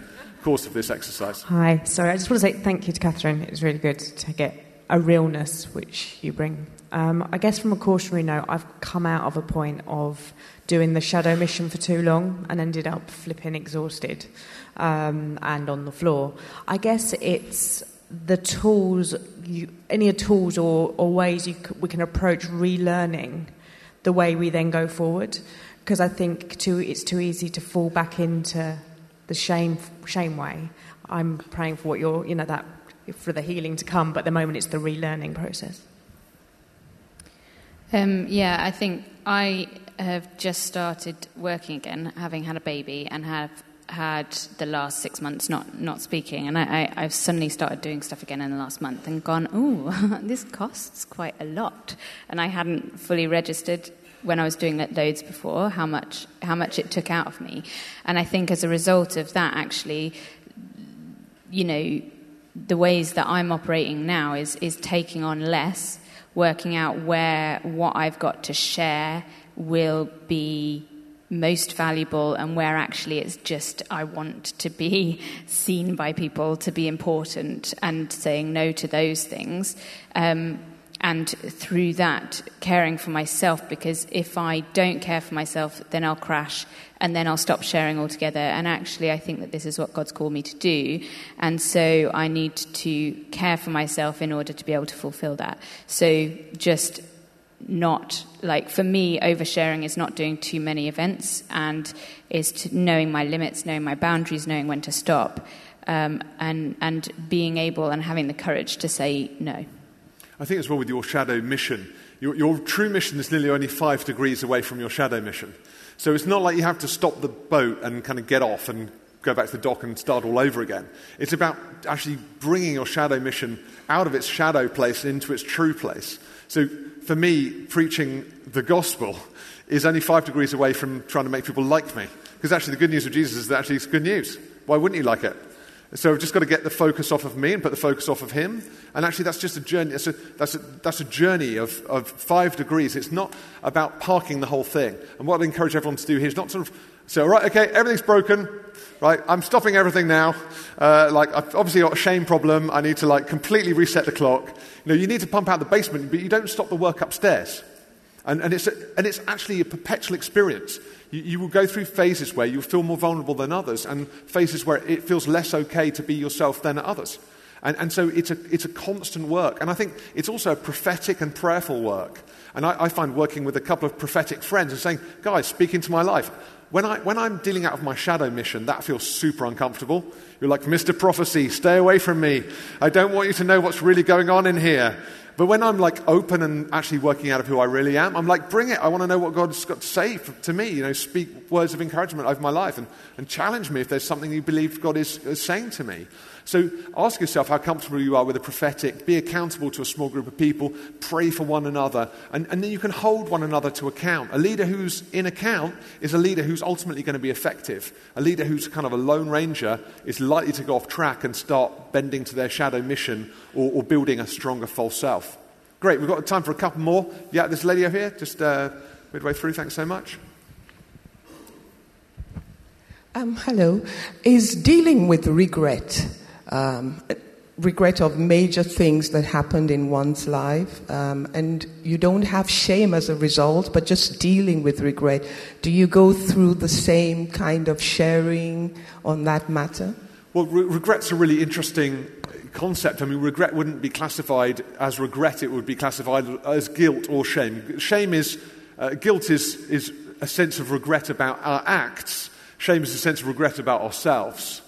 course of this exercise.
Hi, sorry, I just want to say thank you to Katharine. It was really good to get a realness which you bring. Um, I guess from a cautionary note, I've come out of a point of doing the shadow mission for too long and ended up flipping exhausted um, and on the floor. I guess it's the tools, you, any tools or, or ways c- we can approach relearning the way we then go forward. Because I think too, it's too easy to fall back into the shame, shame way. I'm praying for what you're, you know, that for the healing to come, but at the moment it's the relearning process.
Um, yeah, I think I have just started working again, having had a baby, and have had the last six months not, not speaking. And I, I, have suddenly started doing stuff again in the last month and gone, oh, this costs quite a lot. And I hadn't fully registered when I was doing loads before how much, how much it took out of me. And I think as a result of that, actually, you know, the ways that I'm operating now is, is taking on less, working out where what I've got to share will be most valuable and where actually it's just I want to be seen by people to be important and saying no to those things. Um, and through that, caring for myself, because if I don't care for myself, then I'll crash and then I'll stop sharing altogether. And actually, I think that this is what God's called me to do. And so I need to care for myself in order to be able to fulfill that. So just not like for me oversharing is not doing too many events and is knowing my limits knowing my boundaries knowing when to stop um, and and being able and having the courage to say no
i think it's well with your shadow mission your, your true mission is nearly only five degrees away from your shadow mission so it's not like you have to stop the boat and kind of get off and go back to the dock and start all over again. It's about actually bringing your shadow mission out of its shadow place into its true place. So for me, preaching the gospel is only five degrees away from trying to make people like me. Because actually, the good news of Jesus is that actually it's good news. Why wouldn't you like it? So I've just got to get the focus off of me and put the focus off of him. And actually, that's just a journey. That's a, that's a, that's a journey of, of five degrees. It's not about parking the whole thing. And what I'd encourage everyone to do here is not sort of say, right, okay, everything's broken. Right, I'm stopping everything now. Uh, like, I've obviously got a shame problem. I need to like completely reset the clock. You know, you need to pump out the basement, but you don't stop the work upstairs. And, and, it's, a, and it's actually a perpetual experience. You, you, will go through phases where you feel more vulnerable than others, and phases where it feels less okay to be yourself than others. And, and so it's a, it's a constant work. And I think it's also a prophetic and prayerful work. And I, I find working with a couple of prophetic friends and saying, guys, speak into my life when, I, when I'm dealing out of my shadow mission, that feels super uncomfortable. You're like, Mr. Prophecy, stay away from me. I don't want you to know what's really going on in here. But when I'm like open and actually working out of who I really am, I'm like, bring it. I want to know what God's got to say to me. You know, speak words of encouragement over my life and, and challenge me if there's something you believe God is, is saying to me. So ask yourself how comfortable you are with the prophetic. Be accountable to a small group of people. Pray for one another. And, and then you can hold one another to account. A leader who's in account is a leader who's ultimately going to be effective. A leader who's kind of a lone ranger is likely to go off track and start bending to their shadow mission or, or building a stronger false self. Great. We've got time for a couple more. Yeah, this lady over here, just uh, midway through. Thanks so much.
Um, hello. Is dealing with regret um, regret of major things that happened in one's life, um, and you don't have shame as a result, but just dealing with regret. Do you go through the same kind of sharing on that matter?
Well, re- regret's a really interesting concept. I mean, regret wouldn't be classified as regret, it would be classified as guilt or shame. Shame is, uh, guilt is, is a sense of regret about our acts, shame is a sense of regret about ourselves.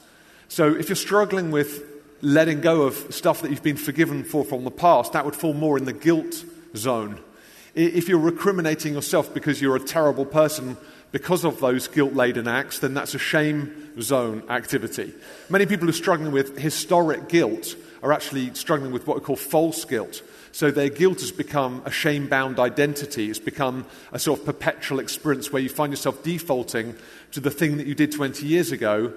So if you're struggling with letting go of stuff that you've been forgiven for from the past, that would fall more in the guilt zone. If you're recriminating yourself because you're a terrible person because of those guilt laden acts, then that's a shame zone activity. Many people who are struggling with historic guilt are actually struggling with what we call false guilt. So their guilt has become a shame bound identity. It's become a sort of perpetual experience where you find yourself defaulting to the thing that you did 20 years ago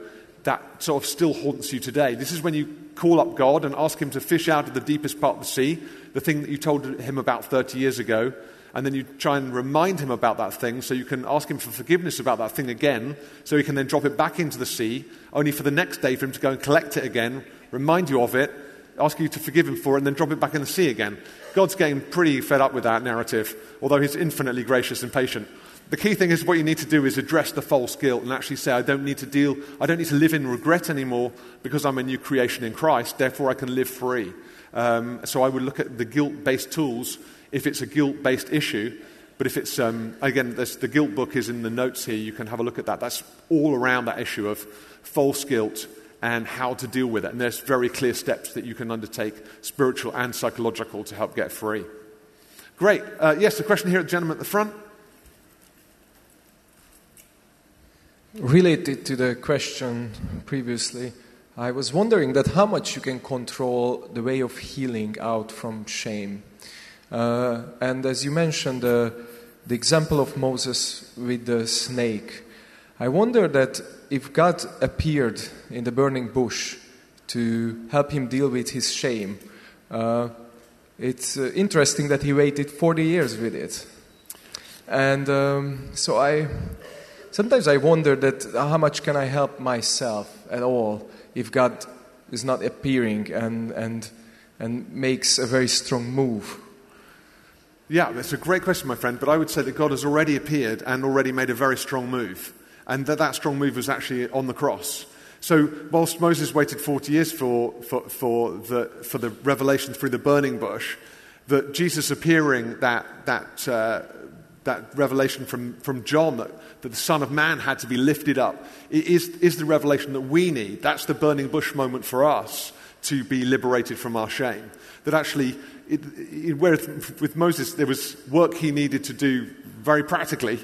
that sort of still haunts you today. This is when you call up God and ask Him to fish out of the deepest part of the sea, the thing that you told Him about 30 years ago, and then you try and remind Him about that thing so you can ask Him for forgiveness about that thing again, so He can then drop it back into the sea, only for the next day for Him to go and collect it again, remind you of it, ask you to forgive him for it, and then drop it back in the sea again. God's getting pretty fed up with that narrative, although he's infinitely gracious and patient. The key thing is what you need to do is address the false guilt and actually say, I don't need to deal, I don't need to live in regret anymore because I'm a new creation in Christ, therefore I can live free. Um, so I would look at the guilt based tools if it's a guilt based issue. But if it's, um, again, the guilt book is in the notes here, you can have a look at that. That's all around that issue of false guilt and how to deal with it. And there's very clear steps that you can undertake, spiritual and psychological, to help get free. Great. Uh, yes, the question here at the gentleman at the front.
Related to the question previously, I was wondering that how much you can control the way of healing out from shame. Uh, and as you mentioned, uh, the example of Moses with the snake, I wonder that if God appeared in the burning bush to help him deal with his shame, uh, it's uh, interesting that he waited 40 years with it. And um, so I sometimes I wonder that how much can I help myself at all if God is not appearing and, and, and makes a very strong move?
Yeah, that's a great question, my friend. But I would say that God has already appeared and already made a very strong move. And that that strong move was actually on the cross. So, whilst Moses waited 40 years for, for, for, the, for the revelation through the burning bush, that Jesus appearing, that, that, uh, that revelation from, from John, that, that the Son of Man had to be lifted up, is, is the revelation that we need. That's the burning bush moment for us to be liberated from our shame. That actually it, it, whereas with Moses, there was work he needed to do very practically.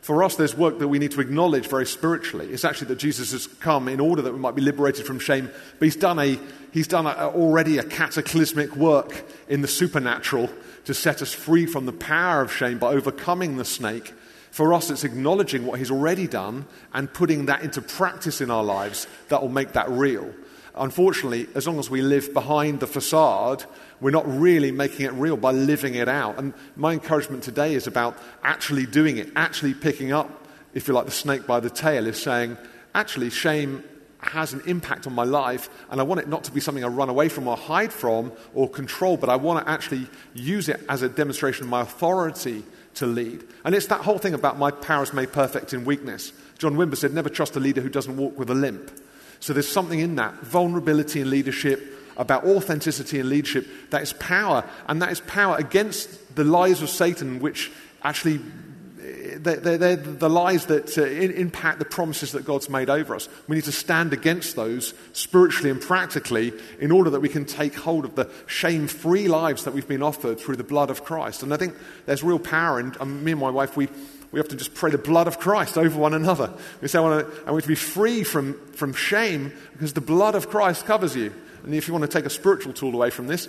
For us, there's work that we need to acknowledge very spiritually. It's actually that Jesus has come in order that we might be liberated from shame, but he's done, a, he's done a, already a cataclysmic work in the supernatural to set us free from the power of shame by overcoming the snake. For us, it's acknowledging what he's already done and putting that into practice in our lives that will make that real. Unfortunately, as long as we live behind the facade, we're not really making it real by living it out. And my encouragement today is about actually doing it, actually picking up, if you like, the snake by the tail, is saying, actually, shame has an impact on my life, and I want it not to be something I run away from or hide from or control, but I want to actually use it as a demonstration of my authority to lead. And it's that whole thing about my power is made perfect in weakness. John Wimber said, Never trust a leader who doesn't walk with a limp. So there's something in that vulnerability in leadership, about authenticity in leadership, that is power. And that is power against the lies of Satan, which actually they're, they're, the lies that uh, impact the promises that God's made over us. We need to stand against those spiritually and practically in order that we can take hold of the shame free lives that we've been offered through the blood of Christ. And I think there's real power in um, me and my wife, we, we have to just pray the blood of Christ over one another. We say, I want to be free from, from shame because the blood of Christ covers you. And if you want to take a spiritual tool away from this,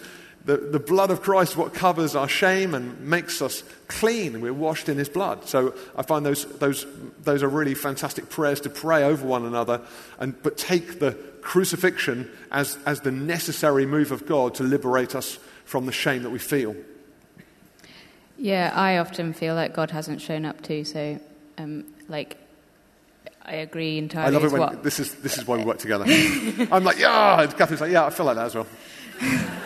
the, the blood of Christ what covers our shame and makes us clean, we're washed in his blood. So I find those, those, those are really fantastic prayers to pray over one another, and, but take the crucifixion as, as the necessary move of God to liberate us from the shame that we feel.
Yeah, I often feel like God hasn't shown up too. So, um, like, I agree entirely.
I love it when
what...
this is this is why we work together. I'm like, yeah. And Katharine's like, yeah. I feel like that as well.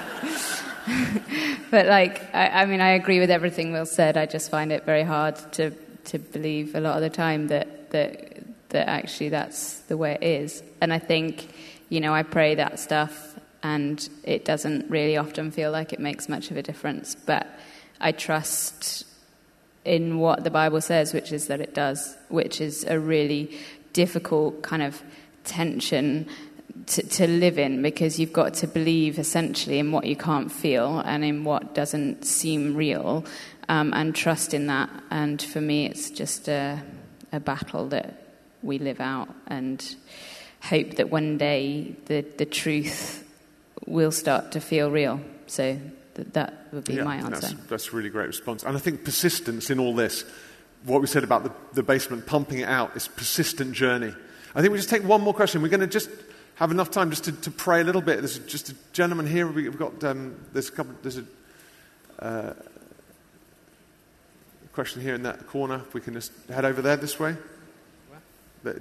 but like, I, I, mean, I agree with everything Will said. I just find it very hard to to believe a lot of the time that that that actually that's the way it is. And I think, you know, I pray that stuff, and it doesn't really often feel like it makes much of a difference, but I trust in what the Bible says, which is that it does, which is a really difficult kind of tension to, to, live in because you've got to believe essentially in what you can't feel and in what doesn't seem real um, and trust in that. And for me, it's just a, a battle that we live out and hope that one day the, the truth will start to feel real. So that, that would be
yeah,
my answer.
That's, that's a really great response. And I think persistence in all this, what we said about the, the basement, pumping it out, is persistent journey. I think we just take one more question. We're going to just have enough time just to, to pray a little bit. There's just a gentleman here. We've got, um, there's a couple, there's a uh, question here in that corner. If we can just head over there this way.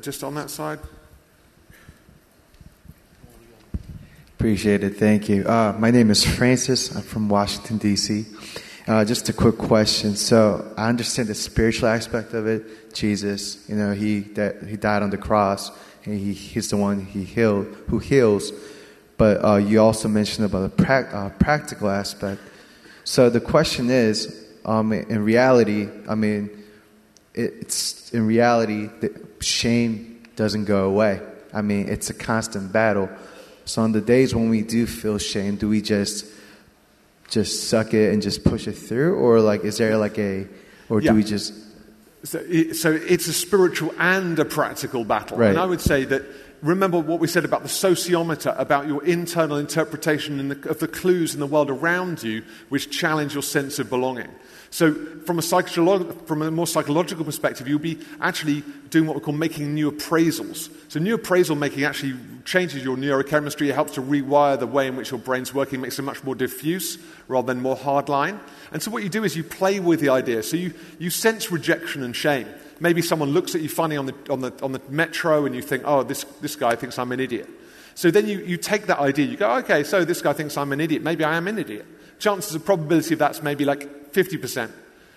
Just on that side.
Appreciate it. Thank you. Uh, my name is Francis. I'm from Washington, D.C. Uh, just a quick question. So I understand the spiritual aspect of it. Jesus, you know, he that he died on the cross, and he, he's the one he healed who heals. But uh, you also mentioned about the pra- uh, practical aspect. So the question is, um, in reality, I mean, it's in reality, the shame doesn't go away. I mean, it's a constant battle. So on the days when we do feel shame, do we just just suck it and just push it through, or like is there like a, or do we just
So, so it's a spiritual and a practical battle.
Right.
And I would say that remember what we said about the sociometer, about your internal interpretation in the, of the clues in the world around you, which challenge your sense of belonging. So, from a, psycholo- from a more psychological perspective, you'll be actually doing what we call making new appraisals. So, new appraisal making actually changes your neurochemistry. It helps to rewire the way in which your brain's working, makes it much more diffuse rather than more hardline. And so, what you do is you play with the idea. So, you, you sense rejection and shame. Maybe someone looks at you funny on the, on the, on the metro and you think, oh, this, this guy thinks I'm an idiot. So then you, you take that idea, you go, okay, so this guy thinks I'm an idiot. Maybe I am an idiot. Chances of probability of that's maybe like 50%.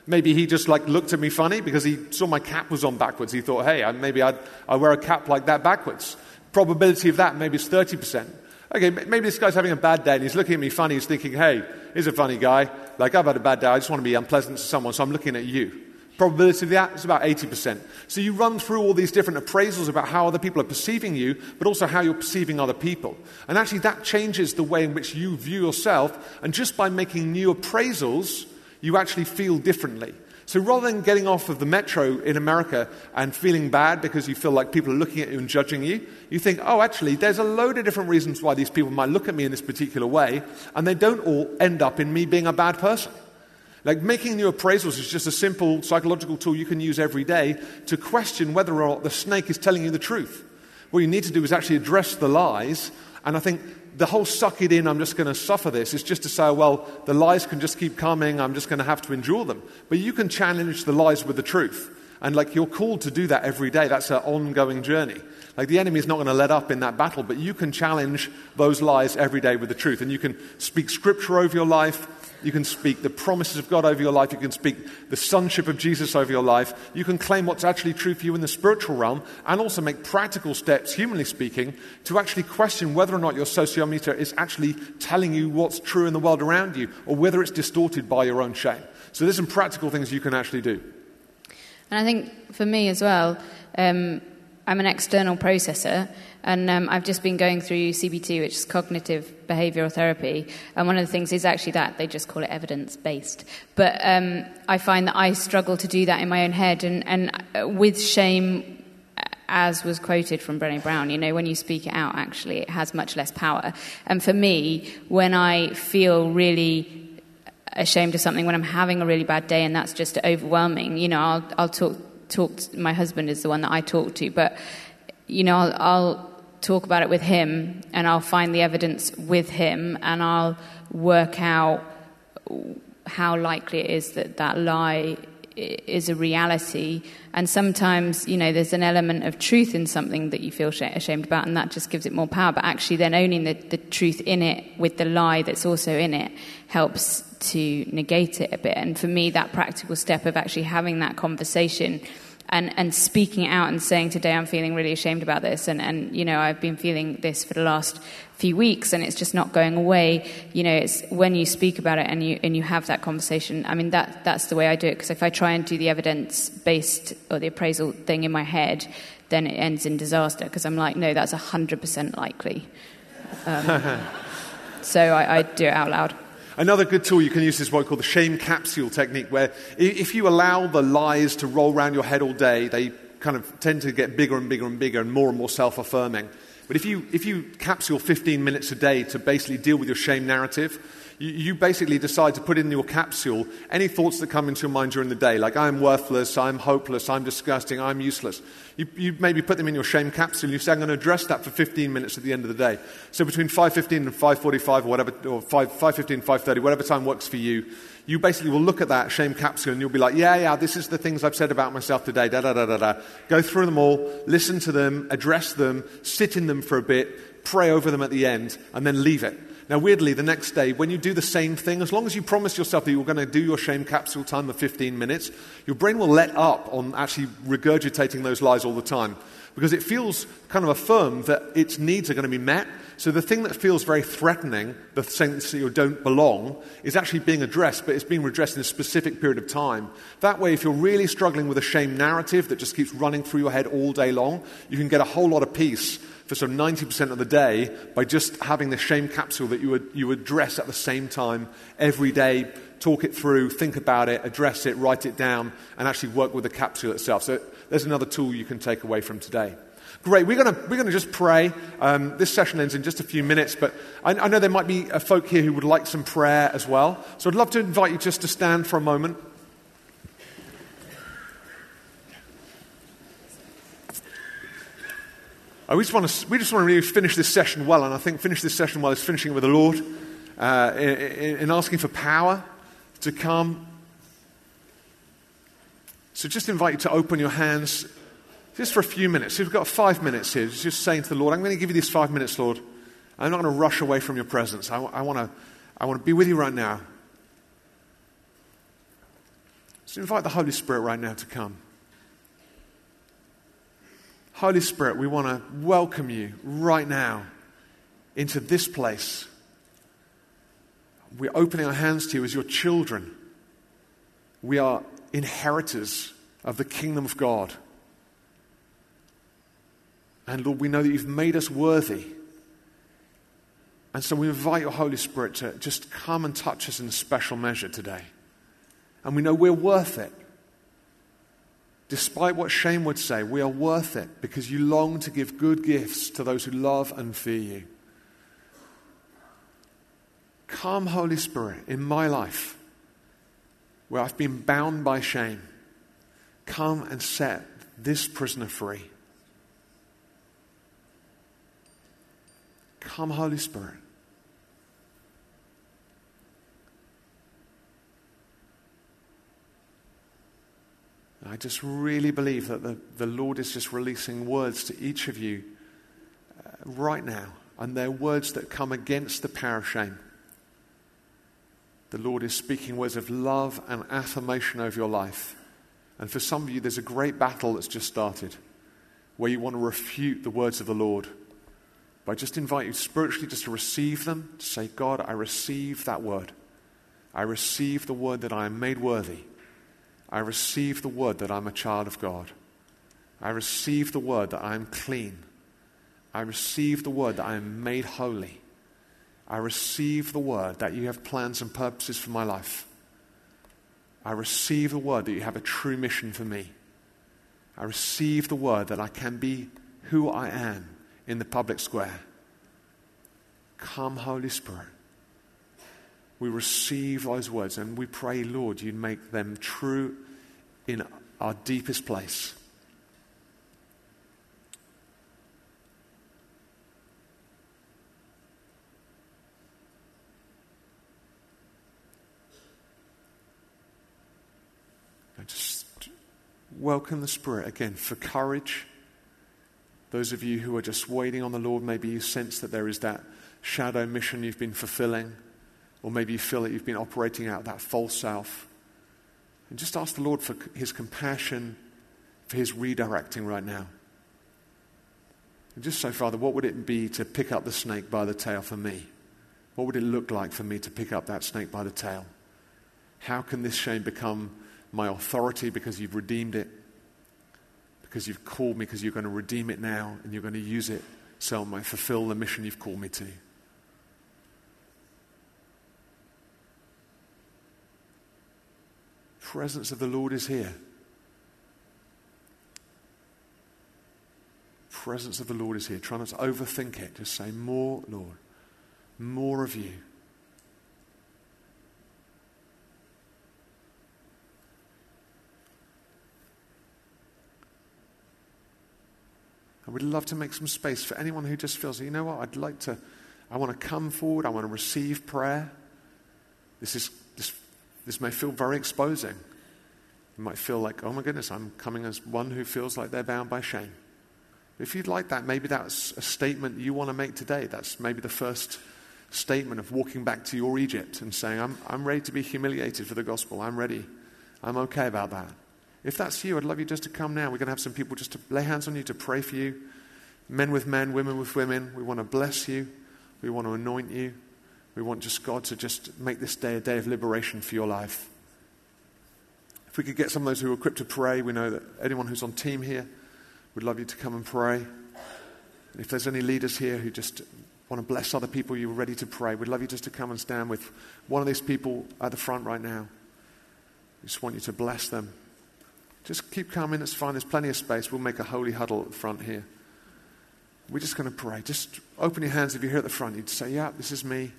Maybe he just like looked at me funny because he saw my cap was on backwards. He thought, hey, I, maybe I'd, I wear a cap like that backwards. Probability of that maybe is 30%. Okay, maybe this guy's having a bad day and he's looking at me funny. He's thinking, hey, he's a funny guy. Like, I've had a bad day. I just want to be unpleasant to someone, so I'm looking at you. Probability of that is about 80%. So you run through all these different appraisals about how other people are perceiving you, but also how you're perceiving other people. And actually, that changes the way in which you view yourself. And just by making new appraisals, you actually feel differently. So rather than getting off of the metro in America and feeling bad because you feel like people are looking at you and judging you, you think, oh, actually, there's a load of different reasons why these people might look at me in this particular way, and they don't all end up in me being a bad person. Like making new appraisals is just a simple psychological tool you can use every day to question whether or not the snake is telling you the truth. What you need to do is actually address the lies, and I think the whole suck it in, I'm just going to suffer this, is just to say, well, the lies can just keep coming, I'm just going to have to endure them. But you can challenge the lies with the truth. And like you're called to do that every day. That's an ongoing journey. Like the enemy is not going to let up in that battle, but you can challenge those lies every day with the truth. And you can speak scripture over your life. You can speak the promises of God over your life. You can speak the sonship of Jesus over your life. You can claim what's actually true for you in the spiritual realm and also make practical steps, humanly speaking, to actually question whether or not your sociometer is actually telling you what's true in the world around you or whether it's distorted by your own shame. So there's some practical things you can actually do.
And I think for me as well, um, I'm an external processor, and um, I've just been going through CBT, which is cognitive behavioral therapy. And one of the things is actually that they just call it evidence based. But um, I find that I struggle to do that in my own head, and, and uh, with shame. As was quoted from Brené Brown, you know, when you speak it out, actually, it has much less power. And for me, when I feel really ashamed of something when I'm having a really bad day and that's just overwhelming. You know, I'll, I'll talk, talk, to, my husband is the one that I talk to, but, you know, I'll, I'll talk about it with him and I'll find the evidence with him and I'll work out how likely it is that that lie is a reality. And sometimes, you know, there's an element of truth in something that you feel sh- ashamed about, and that just gives it more power. But actually, then owning the, the truth in it with the lie that's also in it helps to negate it a bit. And for me, that practical step of actually having that conversation and, and speaking out and saying today I'm feeling really ashamed about this and, and you know I've been feeling this for the last few weeks and it's just not going away. You know it's when you speak about it and you and you have that conversation I mean that that's the way I do it because if I try and do the evidence based or the appraisal thing in my head then it ends in disaster because I'm like no that's 100% likely. Um, so I, I do it out loud
Another good tool you can use is what we call the shame capsule technique, where if you allow the lies to roll around your head all day, they kind of tend to get bigger and bigger and bigger and more and more self affirming. But if you, if you capsule 15 minutes a day to basically deal with your shame narrative, you, you basically decide to put in your capsule any thoughts that come into your mind during the day, like I'm worthless, I'm hopeless, I'm disgusting, I'm useless. You, you maybe put them in your shame capsule and you say, I'm going to address that for 15 minutes at the end of the day. So between 5.15 and 5.45 or whatever, or 5, 5.15 and 5.30, whatever time works for you, you basically will look at that shame capsule and you'll be like, yeah, yeah, this is the things I've said about myself today, da da da da da. Go through them all, listen to them, address them, sit in them for a bit, pray over them at the end, and then leave it. Now, weirdly, the next day, when you do the same thing, as long as you promise yourself that you're going to do your shame capsule time of 15 minutes, your brain will let up on actually regurgitating those lies all the time because it feels kind of affirmed that its needs are going to be met. So the thing that feels very threatening, the sense that you don't belong, is actually being addressed, but it's being addressed in a specific period of time. That way, if you're really struggling with a shame narrative that just keeps running through your head all day long, you can get a whole lot of peace for some 90% of the day by just having the shame capsule that you would, you address at the same time every day, talk it through, think about it, address it, write it down, and actually work with the capsule itself. So there's another tool you can take away from today. Great. We're going we're gonna just pray. Um, this session ends in just a few minutes, but I, I know there might be uh, folk here who would like some prayer as well. So I'd love to invite you just to stand for a moment. We, just want to, we just want to really finish this session well, and I think finish this session well is finishing it with the Lord uh, in, in asking for power to come. So just invite you to open your hands just for a few minutes. We've got five minutes here. Just saying to the Lord, I'm going to give you these five minutes, Lord. I'm not going to rush away from your presence. I, I want to I want to be with you right now. So invite the Holy Spirit right now to come. Holy Spirit, we want to welcome you right now into this place. We're opening our hands to you as your children. We are inheritors of the kingdom of God. And Lord, we know that you've made us worthy. And so we invite your Holy Spirit to just come and touch us in a special measure today. And we know we're worth it. Despite what shame would say, we are worth it because you long to give good gifts to those who love and fear you. Come, Holy Spirit, in my life where I've been bound by shame. Come and set this prisoner free. Come, Holy Spirit. I just really believe that the, the Lord is just releasing words to each of you uh, right now. And they're words that come against the power of shame. The Lord is speaking words of love and affirmation over your life. And for some of you, there's a great battle that's just started where you want to refute the words of the Lord. But I just invite you spiritually just to receive them, to say, God, I receive that word. I receive the word that I am made worthy. I receive the word that I'm a child of God. I receive the word that I am clean. I receive the word that I am made holy. I receive the word that you have plans and purposes for my life. I receive the word that you have a true mission for me. I receive the word that I can be who I am in the public square. Come, Holy Spirit. We receive those words and we pray, Lord, you'd make them true in our deepest place. Just welcome the Spirit again for courage. Those of you who are just waiting on the Lord, maybe you sense that there is that shadow mission you've been fulfilling. Or maybe you feel that you've been operating out that false self. And just ask the Lord for his compassion, for his redirecting right now. And just say, Father, what would it be to pick up the snake by the tail for me? What would it look like for me to pick up that snake by the tail? How can this shame become my authority because you've redeemed it? Because you've called me, because you're going to redeem it now and you're going to use it so I might fulfill the mission you've called me to. Presence of the Lord is here. Presence of the Lord is here. Try not to overthink it. Just say, More, Lord. More of you. I would love to make some space for anyone who just feels, you know what, I'd like to, I want to come forward, I want to receive prayer. This is this may feel very exposing. You might feel like, oh my goodness, I'm coming as one who feels like they're bound by shame. If you'd like that, maybe that's a statement you want to make today. That's maybe the first statement of walking back to your Egypt and saying, I'm, I'm ready to be humiliated for the gospel. I'm ready. I'm okay about that. If that's you, I'd love you just to come now. We're going to have some people just to lay hands on you, to pray for you. Men with men, women with women. We want to bless you. We want to anoint you. We want just God to just make this day a day of liberation for your life. If we could get some of those who are equipped to pray, we know that anyone who's on team here would love you to come and pray. And if there's any leaders here who just want to bless other people, you're ready to pray, we'd love you just to come and stand with one of these people at the front right now. We just want you to bless them. Just keep coming, it's fine. There's plenty of space. We'll make a holy huddle at the front here. We're just going to pray. Just open your hands if you're here at the front. You'd say, Yeah, this is me.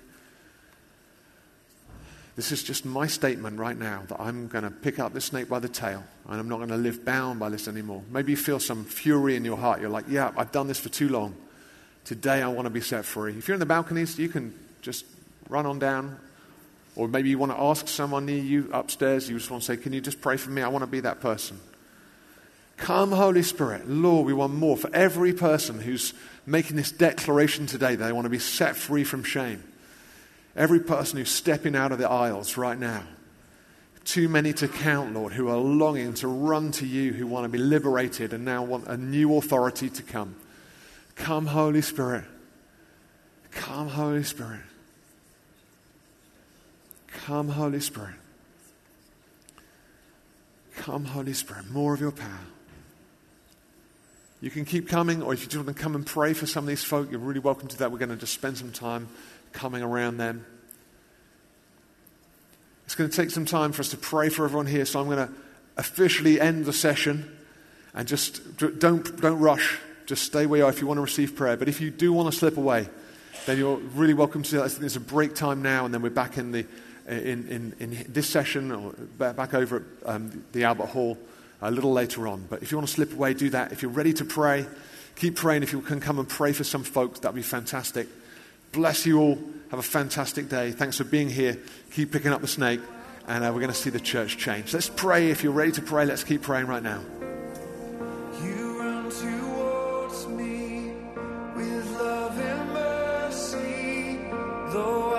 This is just my statement right now that I'm going to pick up this snake by the tail and I'm not going to live bound by this anymore. Maybe you feel some fury in your heart. You're like, Yeah, I've done this for too long. Today I want to be set free. If you're in the balconies, you can just run on down. Or maybe you want to ask someone near you upstairs. You just want to say, Can you just pray for me? I want to be that person. Come, Holy Spirit. Lord, we want more for every person who's making this declaration today. They want to be set free from shame. Every person who's stepping out of the aisles right now. Too many to count, Lord, who are longing to run to you, who want to be liberated and now want a new authority to come. Come, Holy Spirit. Come, Holy Spirit. Come, Holy Spirit. Come, Holy Spirit. More of your power. You can keep coming, or if you just want to come and pray for some of these folk, you're really welcome to that. We're going to just spend some time coming around them. It's going to take some time for us to pray for everyone here, so I'm going to officially end the session and just don't, don't rush. Just stay where you are if you want to receive prayer. But if you do want to slip away, then you're really welcome to that. I think there's a break time now, and then we're back in, the, in, in, in this session, or back over at um, the Albert Hall a little later on. But if you want to slip away, do that. If you're ready to pray, keep praying. If you can come and pray for some folks, that'd be fantastic. Bless you all. Have a fantastic day. Thanks for being here. Keep picking up the snake, and uh, we're going to see the church change. Let's pray. If you're ready to pray, let's keep praying right now.
Though